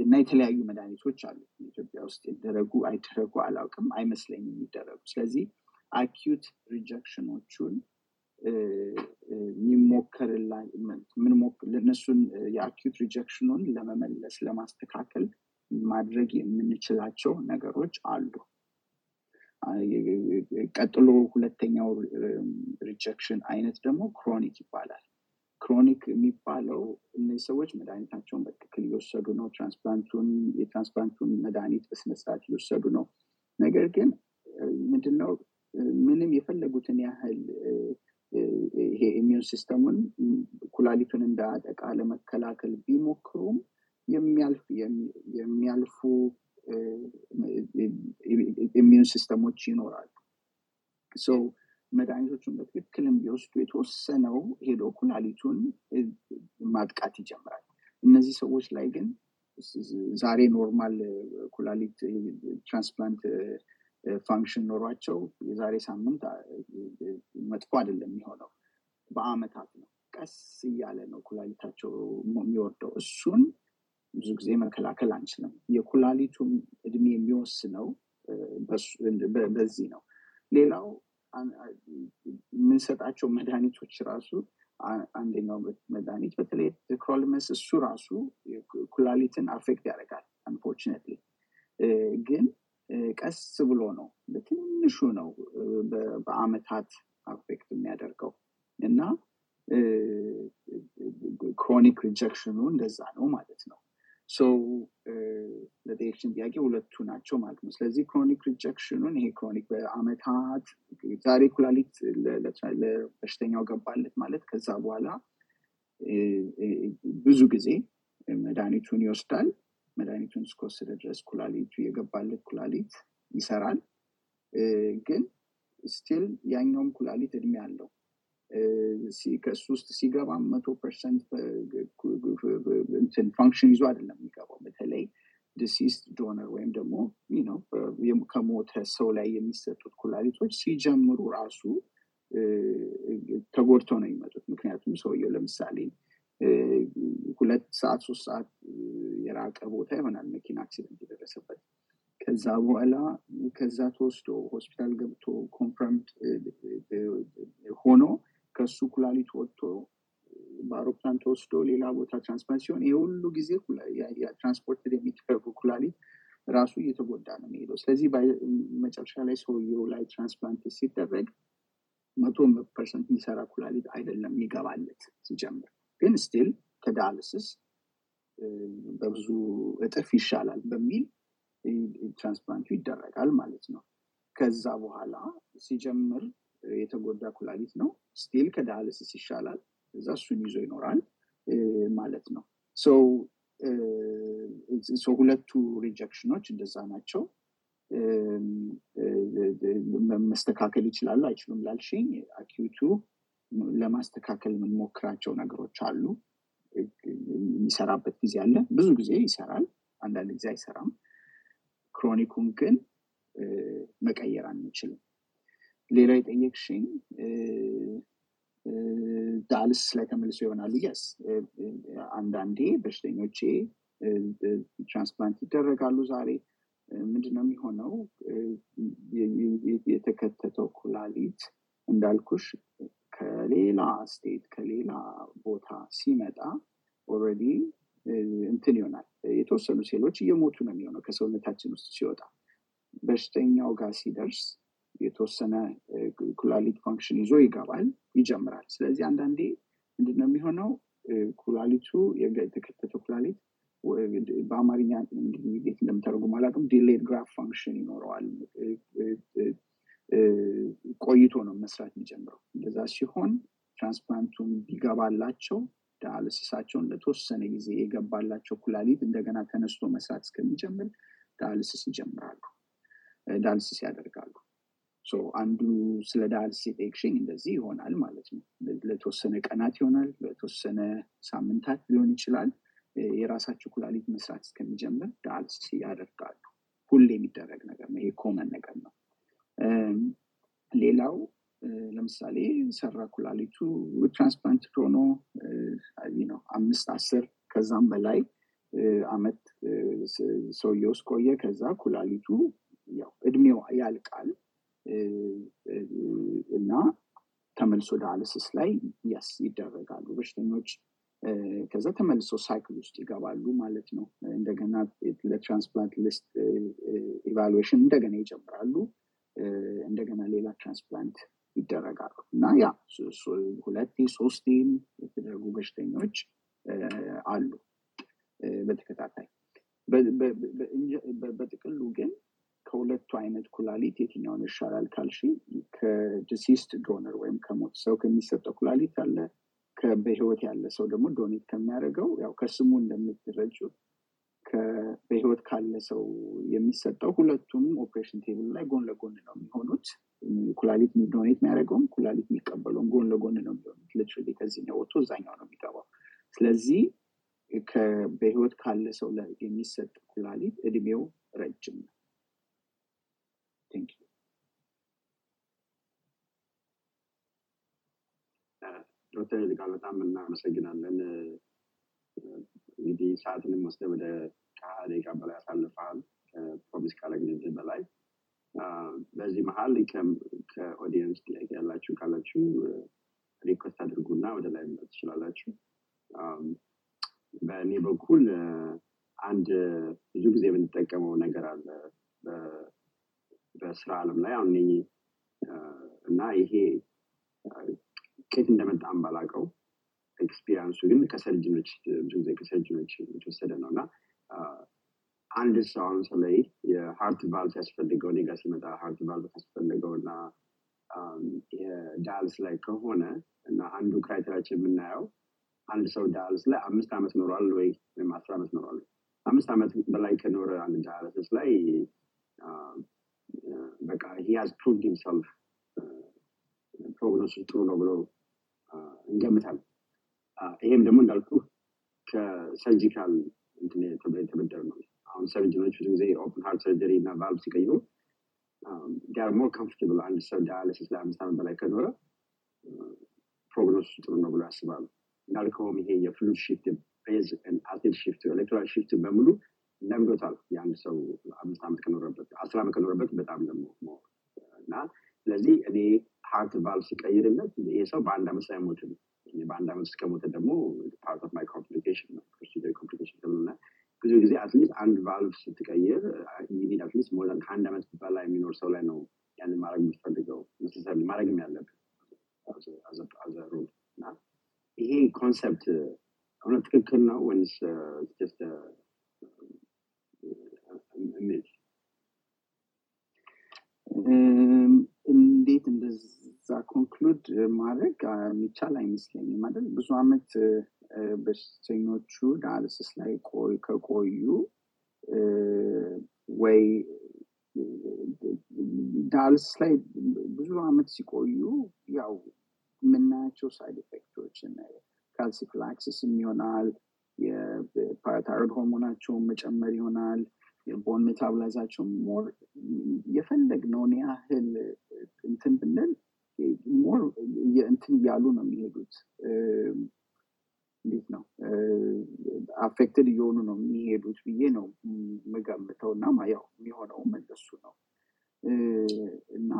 እና የተለያዩ መድኃኒቶች አሉ። ኢትዮጵያ ውስጥ ይደረጉ አይደረጉ አላውቅም አይመስለኝም የሚደረጉ። ስለዚህ acute rejection ኖቹን እነሱን የ acute rejection ኑን ለመመለስ ለማስተካከል ማድረግ የምንችላቸው ነገሮች አሉ። ቀጥሎ ሁለተኛው rejection አይነት ደግሞ chronic ይባላል። chronic የሚባለው እነዚህ ሰዎች መድኃኒታቸውን በትክክል እየወሰዱ ነው። transplant ኡን የ transplant ኡን መድኃኒት በስነስርዓት እየወሰዱ ነው። ነገር ግን ምንድነው ምንም የፈለጉትን ያህል ይሄ immune system ኡን ኩላሊቱን እንዳያጠቃ ለመከላከል ቢሞክሩም የሚያልፉ immune system ኦች ይኖራሉ። መድኃኒቶቹን በትክክልም ቢወስዱ የተወሰነው ሄዶ ኩላሊቱን ማጥቃት ይጀምራል። እነዚህ ሰዎች ላይ ግን ዛሬ normal ኩላሊት transplant function ኖሯቸው የዛሬ ሳምንት መጥፎ አይደለም የሚሆነው። በአመታት ነው። ቀስ እያለ ነው ኩላሊታቸው የሚወርደው። እሱን ብዙ ጊዜ መከላከል አንችልም። የኩላሊቱን እድሜ የሚወስነው በዚህ ነው። ሌላው የምንሰጣቸው መድኃኒቶች ራሱ አንደኛው መድኃኒት በተለይ tacrolimus እሱ ራሱ ኩላሊትን affect ያደርጋል unfortunately። ግን ቀስ ብሎ ነው። በትንሹ ነው በአመታት affect የሚያደርገው። እና chronic rejection ኑ እንደዛ ነው ማለት ነው። ለጠየቅሽን ጥያቄ ሁለቱ ናቸው ማለት ነው። ስለዚህ chronic rejection ኑን ይሄ chronic በአመታት ዛሬ ኩላሊት ለበሽተኛው ገባለት ማለት ከዛ በኋላ ብዙ ጊዜ መድኃኒቱን ይወስዳል መድኃኒቱን እስከወሰደ ድረስ ኩላሊቱ የገባለት ኩላሊት ይሰራል። ግን still ያኛውም ኩላሊት እድሜ አለው። ከሱ ውስጥ ሲገባ መቶ percent function ይዞ አይደለም የሚገባው። በተለይ deceased donor ወይም ደግሞ ከሞተ ሰው ላይ የሚሰጡት ኩላሊቶች ሲጀምሩ ራሱ ተጎድተው ነው የሚመጡት። ምክንያቱም ሰውየው ለምሳሌ ሁለት ሰዓት ሶስት ሰዓት የራቀ ቦታ ይሆናል መኪና accident የደረሰበት። ከዛ በኋላ ከዛ ተወስዶ ሆስፒታል ገብቶ confirmed ሆኖ ከሱ ኩላሊት ወጥቶ በአውሮፕላን ተወስዶ ሌላ ቦታ transplant ሲሆን ይህ ጊዜ ትራንስፖርት የሚደረጉ ኩላሊት ራሱ እየተጎዳ ነው የሚሄደው። ስለዚህ መጨረሻ ላይ ሰውየው ላይ transplant ሲደረግ መቶ percent የሚሰራ ኩላሊት አይደለም የሚገባለት ሲጀምር። ግን still ከ dialysis በብዙ እጥፍ ይሻላል በሚል transplant ኡ ይደረጋል ማለት ነው። ከዛ በኋላ ሲጀምር የተጎዳ ኩላሊት ነው። still ከ dialysis ይሻላል። እዛ እሱን ይዞ ይኖራል ማለት ነው። ሁለቱ rejection ኖች እንደዛ ናቸው። መስተካከል ይችላሉ አይችሉም ላልሽኝ acute ኡ ለማስተካከል የምንሞክራቸው ነገሮች አሉ የሚሰራበት ጊዜ አለ። ብዙ ጊዜ ይሰራል አንዳንድ ጊዜ አይሰራም። chronic ኡን ግን መቀየር አንችልም። ሌላ የጠየቅሽኝ dialysis ላይ ተመልሶ ይሆናሉ? yes አንዳንዴ በሽተኞቼ transplant ይደረጋሉ ዛሬ። ምንድነው የሚሆነው? የተከተተው ኩላሊት እንዳልኩሽ ከሌላ state ከሌላ ቦታ ሲመጣ already እንትን ይሆናል። የተወሰኑ ሴሎች እየሞቱ ነው የሚሆነው ከሰውነታችን ውስጥ ሲወጣ። በሽተኛው ጋር ሲደርስ የተወሰነ ኩላሊት function ይዞ ይገባል ይጀምራል። ስለዚህ አንዳንዴ ምንድነው የሚሆነው? ኩላሊቱ የተከተተው ኩላሊት በአማርኛ እንዴት እንደምተረጉም አላውቅም። delayed graft function ይኖረዋል። ቆይቶ ነው መስራት የሚጀምረው። እንደዛ ሲሆን transplant ኡን ቢገባላቸው dialysis ኣቸውን ለተወሰነ ጊዜ የገባላቸው ኩላሊት እንደገና ተነስቶ መስራት እስከሚጀምር dialysis ይጀምራሉ dialysis ያደርጋሉ። አንዱ ስለ dialysis የጠየቅሽኝ እንደዚህ ይሆናል ማለት ነው። ለተወሰነ ቀናት ይሆናል ለተወሰነ ሳምንታት ሊሆን ይችላል የራሳቸው ኩላሊት መስራት እስከሚጀምር dialysis ያደርጋሉ። ሁሌ የሚደረግ ነገር ነው ይሄ common ነገር ነው። ሌላው ለምሳሌ ሰራ ኩላሊቱ transplant ሆኖ ነው አምስት አስር ከዛም በላይ አመት ሰውየው ውስጥ ቆየ። ከዛ ኩላሊቱ ያው እድሜው ያልቃል እና ተመልሶ dialysis ላይ ያስ ይደረጋሉ በሽተኞች ከዛ ተመልሶ cycle ውስጥ ይገባሉ ማለት ነው። እንደገና ለ transplant list evaluation እንደገና ይጀምራሉ። እንደገና ሌላ transplant ይደረጋሉ እና ያ ሁለቴ ሶስቴም የተደረጉ በሽተኞች አሉ በተከታታይ። በጥቅሉ ግን ከሁለቱ አይነት ኩላሊት የትኛውን ይሻላል ካልሽ ከ deceased donor ወይም ከሞት ሰው ከሚሰጠው ኩላሊት አለ በህይወት ያለ ሰው ደግሞ donate ከሚያደርገው ያው ከስሙ እንደምትረጂው በህይወት ካለ ሰው የሚሰጠው ሁለቱም operation table ላይ ጎን ለጎን ነው የሚሆኑት። ኩላሊት donate የሚያደርገውም ኩላሊት የሚቀበለውም ጎን ለጎን ነው የሚሆኑት። literally ከዚህኛው ወጥቶ እዛኛው ነው የሚገባው። ስለዚህ በህይወት ካለ ሰው የሚሰጥ ኩላሊት እድሜው ረጅም ነው። ዶክተር ይልቃል በጣም እናመሰግናለን። እንግዲህ ሰዓትንም ወስደህ ወደ ከሀያ ደቂቃ በላይ ያሳልፈሃል ከ promise ካረግንልህ በላይ። በዚህ መሀል ከ audience ጥያቄ ያላችሁ ካላችሁ request አድርጉና ወደ ላይ መምጣት ትችላላችሁ። በእኔ በኩል አንድ ብዙ ጊዜ የምንጠቀመው ነገር አለ በስራ አለም ላይ አሁን እና ይሄ ከየት እንደመጣም ባላቀው experience ኡ ግን ከሰርጅኖች ብዙ ጊዜ ከሰርጅኖች የተወሰደ ነው እና አንድ ሰው አሁን ስለ የ heart valve ያስፈልገው እኔ ሲመጣ heart valve ያስፈልገው እና የ dialysis ላይ ከሆነ እና አንዱ criteria ያችን የምናየው አንድ ሰው dialysis ላይ አምስት ዓመት ኖሯል ወይ ወይም አስር ዓመት ኖሯል አምስት ዓመት በላይ ከኖረ አንድ dialysis ላይ በቃ he has proved himself prognosis ኡ ጥሩ ነው ብሎ እንገምታለን። ይሄም ደግሞ እንዳልኩ ከ surgical የተበደረ ነው። አሁን surgeon ኦች ብዙ ጊዜ open heart surgery እና ቫልቭ ሲቀይሩ are more comfortable አንድ ሰው dialysis ላይ አምስት ዓመት በላይ ከኖረ prognosis ኡ ጥሩ ነው ብሎ ያስባሉ። እንዳልከውም ይሄ የ fluid shift base acid shift electrolyte shift በሙሉ ለምዶታል። የአንድ ሰው አምስት ዓመት ከኖረበት አስር ዓመት ከኖረበት በጣም ደግሞ እና ስለዚህ እኔ heart valve ሲቀይርለት ይሄ ሰው በአንድ ዓመት ሳይሞትም በአንድ ዓመት ውስጥ ከሞተ ደግሞ part of my complication ነው procedure complication ተብሎና ብዙ ጊዜ at least አንድ ቫልቭ ስትቀይር need at least more ከአንድ ዓመት በላይ የሚኖር ሰው ላይ ነው ያንን ማድረግ የምትፈልገው መሰሰብ ማድረግም ያለብን rule እና ይሄ concept እውነት ትክክል ነው ወይስ just ሚት እንዴት እንደዛ conclude ማድረግ የሚቻል አይመስለኝም ማለት ብዙ አመት በሽተኞቹ dialysis ላይ ከቆዩ ወይ dialysis ላይ ብዙ አመት ሲቆዩ ያው የምናያቸው side effect ኦች calciphylaxis ም ይሆናል የ parathyroid hormone ኣቸውን መጨመር ይሆናል የ bone metabolism ኣቸው more የፈለግነውን ያህል እንትን ብንል more እንትን እያሉ ነው የሚሄዱት። እንዴት ነው? affected እየሆኑ ነው የሚሄዱት ብዬ ነው የምገምተው። እና ያው የሚሆነው መለሱ ነው። እና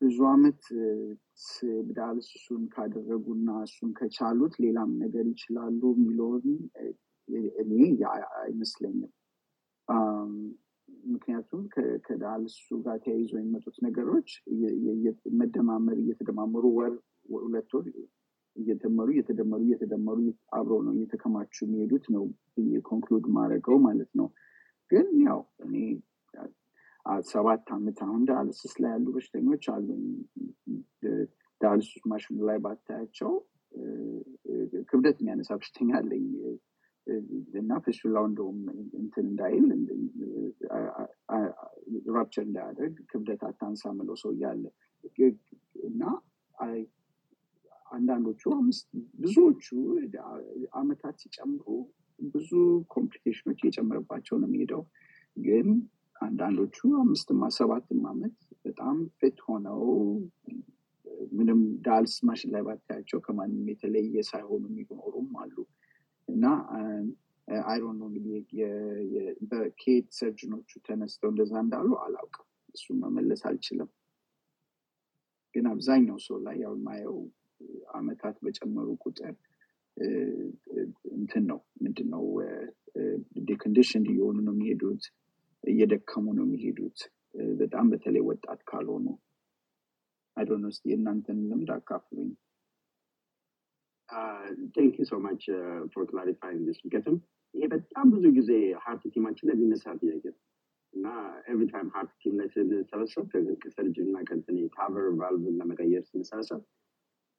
ብዙ አመት ዳያልሲሱን ካደረጉና እሱን ከቻሉት ሌላም ነገር ይችላሉ የሚለውን እኔ አይመስለኝም ምክንያቱም ከዳያልሲሱ ጋር ተያይዞ የሚመጡት ነገሮች መደማመር እየተደማመሩ ወር ሁለት ወር እየደመሩ እየተደመሩ እየተደመሩ አብረው ነው እየተከማቹ የሚሄዱት ነው conclude ማድረገው ማለት ነው። ግን ያው እኔ ሰባት ዓመት አሁን dialysis ላይ ያሉ በሽተኞች አሉ dialysis ማሽኑ ላይ ባታያቸው ክብደት የሚያነሳ በሽተኛ አለኝ እና fistula ው እንደውም እንትን እንዳይል rupture እንዳያደርግ ክብደት አታንሳ ምለው ሰው እያለ እና አንዳንዶቹ ብዙዎቹ አመታት ሲጨምሩ ብዙ complication ኦች እየጨመረባቸው ነው የሚሄደው። ግን አንዳንዶቹ አምስትም ሰባትም አመት በጣም fit ሆነው ምንም dialysis ማሽን ላይ ባታያቸው ከማንም የተለየ ሳይሆኑ የሚኖሩም አሉ እና አይሮን ነው እንግዲህ በኬት surgeon ኦቹ ተነስተው እንደዛ እንዳሉ አላውቅም። እሱን መመለስ አልችልም። ግን አብዛኛው ሰው ላይ ያው የማየው አመታት በጨመሩ ቁጥር እንትን ነው። ምንድን decondition እየሆኑ ነው የሚሄዱት እየደከሙ ነው የሚሄዱት። በጣም በተለይ ወጣት ካልሆኑ። አይዶን ውስጥ የእናንተን ልምድ አካፍሉኝ thank you so much for clarifying this ምክንያቱም ይሄ በጣም ብዙ ጊዜ heart team ኣችን ላይ የሚነሳ ጥያቄ ነው እና ኤቭሪ ታይም ሀርት ቲም ላይ ስንሰበሰብ ከሰርጅን እና ከንትን ካቨር ቫልቭን ለመቀየር ስንሰበሰብ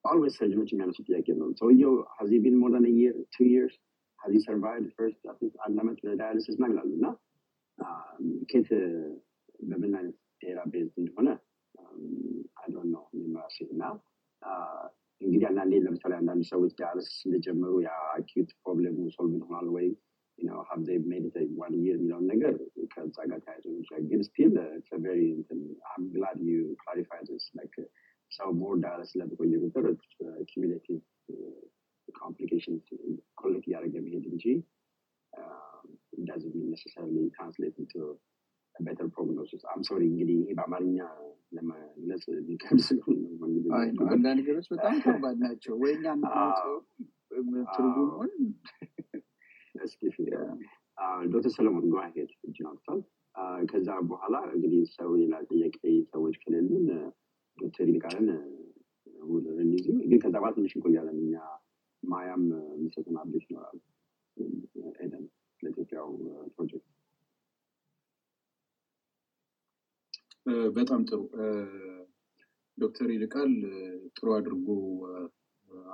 always surgeons የሚያነሱ ጥያቄ ነው ሰውየው ሀዚ ቢን ሞር ን የር ቱ የርስ ሀዚ ሰርቫይቭ ፈርስት አንድ አመት ለዳያሊሲስ ና ይላሉ እና ኬት በምን አይነት ኤራ ቤዝድ እንደሆነ አይዶን ነው የሚመራሴ እና እንግዲህ አንዳንዴ ለምሳሌ አንዳንድ ሰዎች ዳያሊሲስ እንደጀመሩ የአኪዩት ፕሮብሌሙ ሶልቭ ይሆናል ወይ? have they made one year የሚለውን ነገር ከዛ ጋር ተያይዞ ይችላል ግን still very glad you clarify this like ሰው more dialysis ላይ በቆየ ቁጥር cumulative complication collect እያደረገ መሄድ እንጂ doesn't necessarily translate into prognosis. I'm sorry እንግዲህ ይሄ በአማርኛ ለመግለጽ የሚከብድ ስለሆነ አንዳንድ ነገሮች በጣም ከባድ ናቸው። ወይ እኛ ትርጉሙን ዶክተር ሰለሞን go ahead እጅን አውጥቷል። ከዛ በኋላ እንግዲህ ሰው ሌላ ጥያቄ ሰዎች ከሌሉን ዶክተር ይልቃልን release ግን ከዛ በኋላ ትንሽ እንቆያለን እኛ ማያም የሚሰጡን update ይኖራል ኤደን ለኢትዮጵያው ፕሮጀክት በጣም ጥሩ። ዶክተር ይልቃል ጥሩ አድርጎ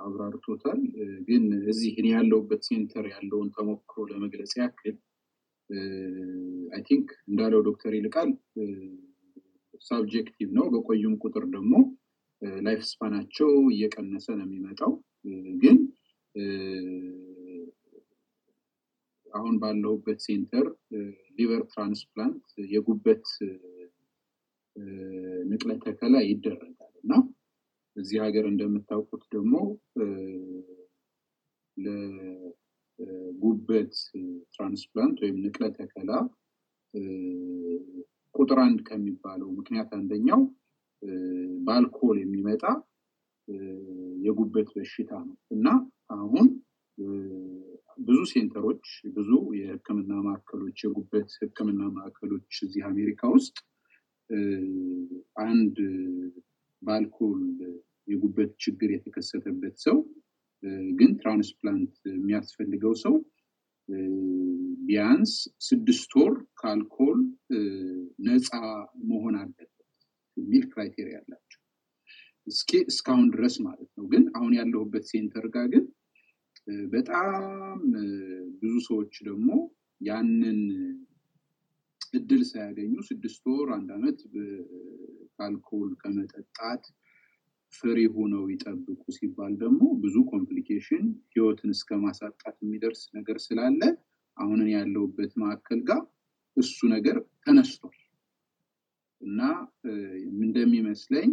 አብራርቶታል። ግን እዚህ እኔ ያለሁበት center ያለውን ተሞክሮ ለመግለጽ ያክል I think እንዳለው ዶክተር ይልቃል subjective ነው። በቆዩም ቁጥር ደግሞ life span ኣቸው እየቀነሰ ነው የሚመጣው። ግን አሁን ባለሁበት center liver transplant የጉበት ንቅለ ተከላ ይደረጋል። እና እዚህ ሀገር እንደምታውቁት ደግሞ ለጉበት ትራንስፕላንት ወይም ንቅለ ተከላ ቁጥር አንድ ከሚባለው ምክንያት አንደኛው በአልኮል የሚመጣ የጉበት በሽታ ነው። እና አሁን ብዙ center ኦች ብዙ የህክምና ማዕከሎች የጉበት ህክምና ማዕከሎች እዚህ አሜሪካ ውስጥ አንድ በአልኮል የጉበት ችግር የተከሰተበት ሰው ግን transplant የሚያስፈልገው ሰው ቢያንስ ስድስት ወር ከአልኮል ነፃ መሆን አለበት የሚል criteria አላቸው። እስኪ እስካሁን ድረስ ማለት ነው። ግን አሁን ያለሁበት center ጋር ግን በጣም ብዙ ሰዎች ደግሞ ያንን እድል ሳያገኙ ስድስት ወር አንድ አመት ከአልኮል ከመጠጣት free ሆነው ይጠብቁ ሲባል ደግሞ ብዙ complication ህይወትን እስከ ማሳጣት የሚደርስ ነገር ስላለ አሁን ያለሁበት ማዕከል ጋር እሱ ነገር ተነስቷል። እና እንደሚመስለኝ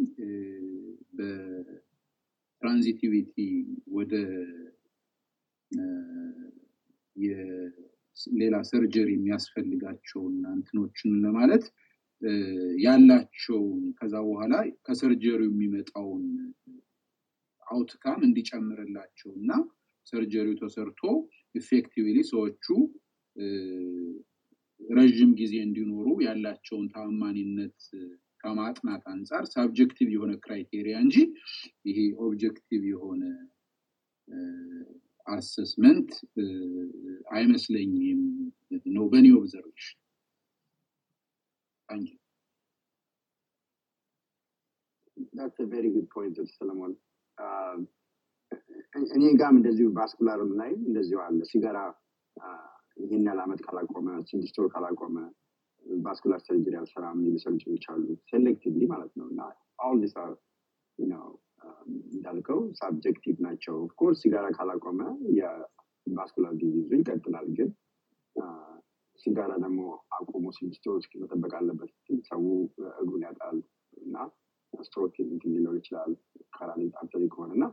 በ transitivity ወደ ሌላ surgery የሚያስፈልጋቸውን እንትኖችን ለማለት ያላቸውን ከዛ በኋላ ከ surgery ው የሚመጣውን outcome እንዲጨምርላቸው እና surgery ው ተሰርቶ effectively ሰዎቹ ረዥም ጊዜ እንዲኖሩ ያላቸውን ታማኒነት ከማጥናት አንጻር subjective የሆነ criteria እንጂ ይሄ objective የሆነ assessment አይመስለኝም ነው በእኔ observation That's a very good point, ሰለሞን። እኔ ጋም እንደዚሁ vascular ም ላይ እንደዚሁ አለ። ሲጋራ ይህን ያህል ዓመት ካላቆመ ስድስት ወር ካላቆመ vascular surgery አልሰራም የሚሉ surgeon ኦች አሉ። selectively ማለት ነው እና አሁን these are እንዳልከው subjective ናቸው። of course ሲጋራ ካላቆመ የ vascular disease ኡ ይቀጥላል። ግን ሲጋራ ደግሞ አቁሞ ስድስት ወር እስኪ መጠበቅ አለበት። ሰው እግሩን ያጣል እና ስትሮክ እንትን ሊኖር ይችላል carotid artery ከሆነ እና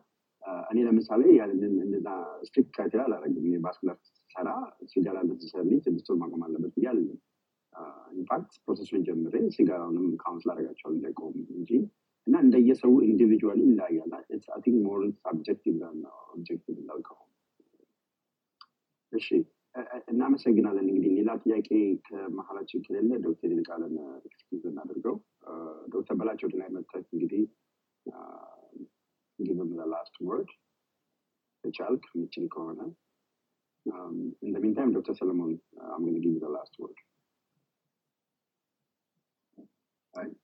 እኔ ለምሳሌ ያንን እንደዛ strict criteria አላደረግም። የ vascular ሰራ ሲጋራ necessarily ስድስት ወር ማቆም አለበት ብዬ in fact process ኡን ጀምሬ ሲጋራውንም counsel አደርጋቸዋለሁ እንዲያቆም እንጂ እና እንደየሰው individually ይለያያል። think more subjective objective እንዳልከው። እሺ እናመሰግናለን። እንግዲህ ሌላ ጥያቄ ከመሀላችን ከሌለ ዶክተር ይልቃልን excuse እናደርገው። ዶክተር በላቸው ላይ መጥተህ እንግዲህ give him last word ከቻልክ የምችል ከሆነ and ዶክተር ሰለሞን I'm gonna give last word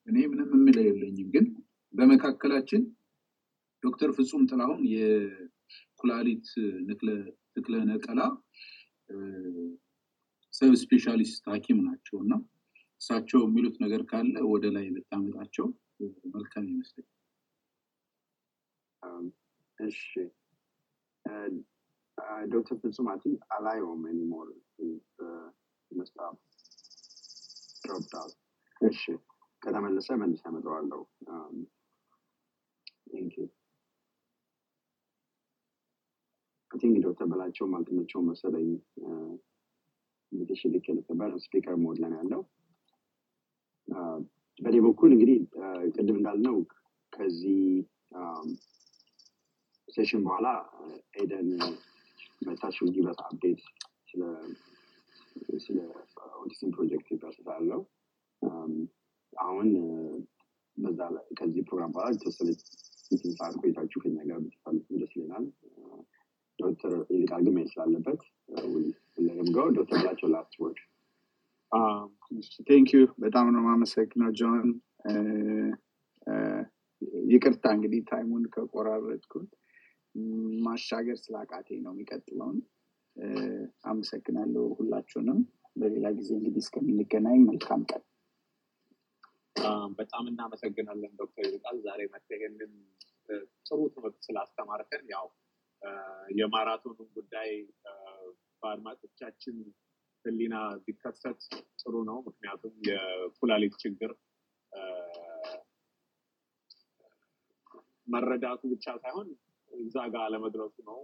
እኔ ምንም የምለው የለኝም፣ ግን በመካከላችን ዶክተር ፍጹም ጥላሁን የኩላሊት ትክለ ነቀላ sub specialist ሐኪም ናቸው እና እሳቸው የሚሉት ነገር ካለ ወደ ላይ ብታመጣቸው መልካም ይመስለኝ። እሺ። ዶክተር ፍጹም አቲ አላየውም anymore must have dropped out እሺ ከተመለሰ መልስ ያመጣዋለሁ thank you think ዶክተር በላቸውም አልተመቸውም መሰለኝ። invitation ልክ ነበር speaker mode ላይ ያለው። በእኔ በኩል እንግዲህ ቅድም እንዳልነው ከዚህ session በኋላ ኤደን መጥታችሁ give update ስለ ኦቲዝም ፕሮጀክት um፣ አሁን በዛ ከዚህ ፕሮግራም በኋላ የተወሰነ እንትን ቆይታችሁ ከኛ ጋር ብትሳልፉ ደስ ይለናል። ዶክተር ይልቃል ግን መሄድ ስላለበት ለምገው ዶክተር በላቸው last word thank you በጣም ነው የማመሰግነው ጆን. እ፣ እ፣ ይቅርታ እንግዲህ time ኡን ከቆራረጥኩት። ማሻገር ስላቃተኝ ነው የሚቀጥለውን። አመሰግናለሁ ሁላችሁንም። በሌላ ጊዜ እንግዲህ እስከምንገናኝ መልካም ቀን። አም፣ በጣም እናመሰግናለን ዶክተር ይልቃል። ዛሬ እ፣ ጥሩ ትምህርት ስላስተማርከን። ያው የማራቶኑን ጉዳይ በአድማጮቻችን ሕሊና ቢከሰት ጥሩ ነው። ምክንያቱም የኩላሊት ችግር መረዳቱ ብቻ ሳይሆን እዛ ጋር አለመድረሱ ነው።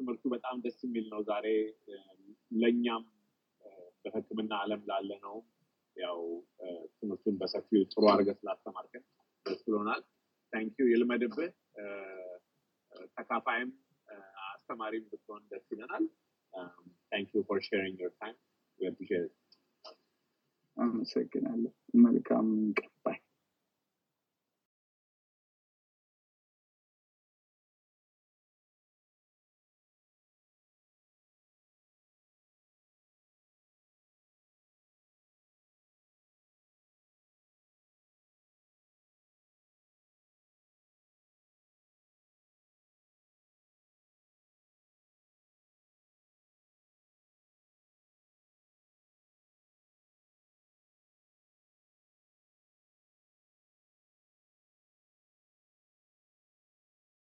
ትምህርቱ በጣም ደስ የሚል ነው። ዛሬ ለእኛም በሕክምና ዓለም ላለ ነው ያው ትምህርቱን በሰፊው ጥሩ አድርገህ ስላስተማርከን ደስ ብሎናል። ታንኪዩ ይልመድብህ። ተካፋይም እ፣ አስተማሪም ብትሆን ደስ ይለናል። thank you for sharing your time we appreciate አመሰግናለሁ መልካም ቀን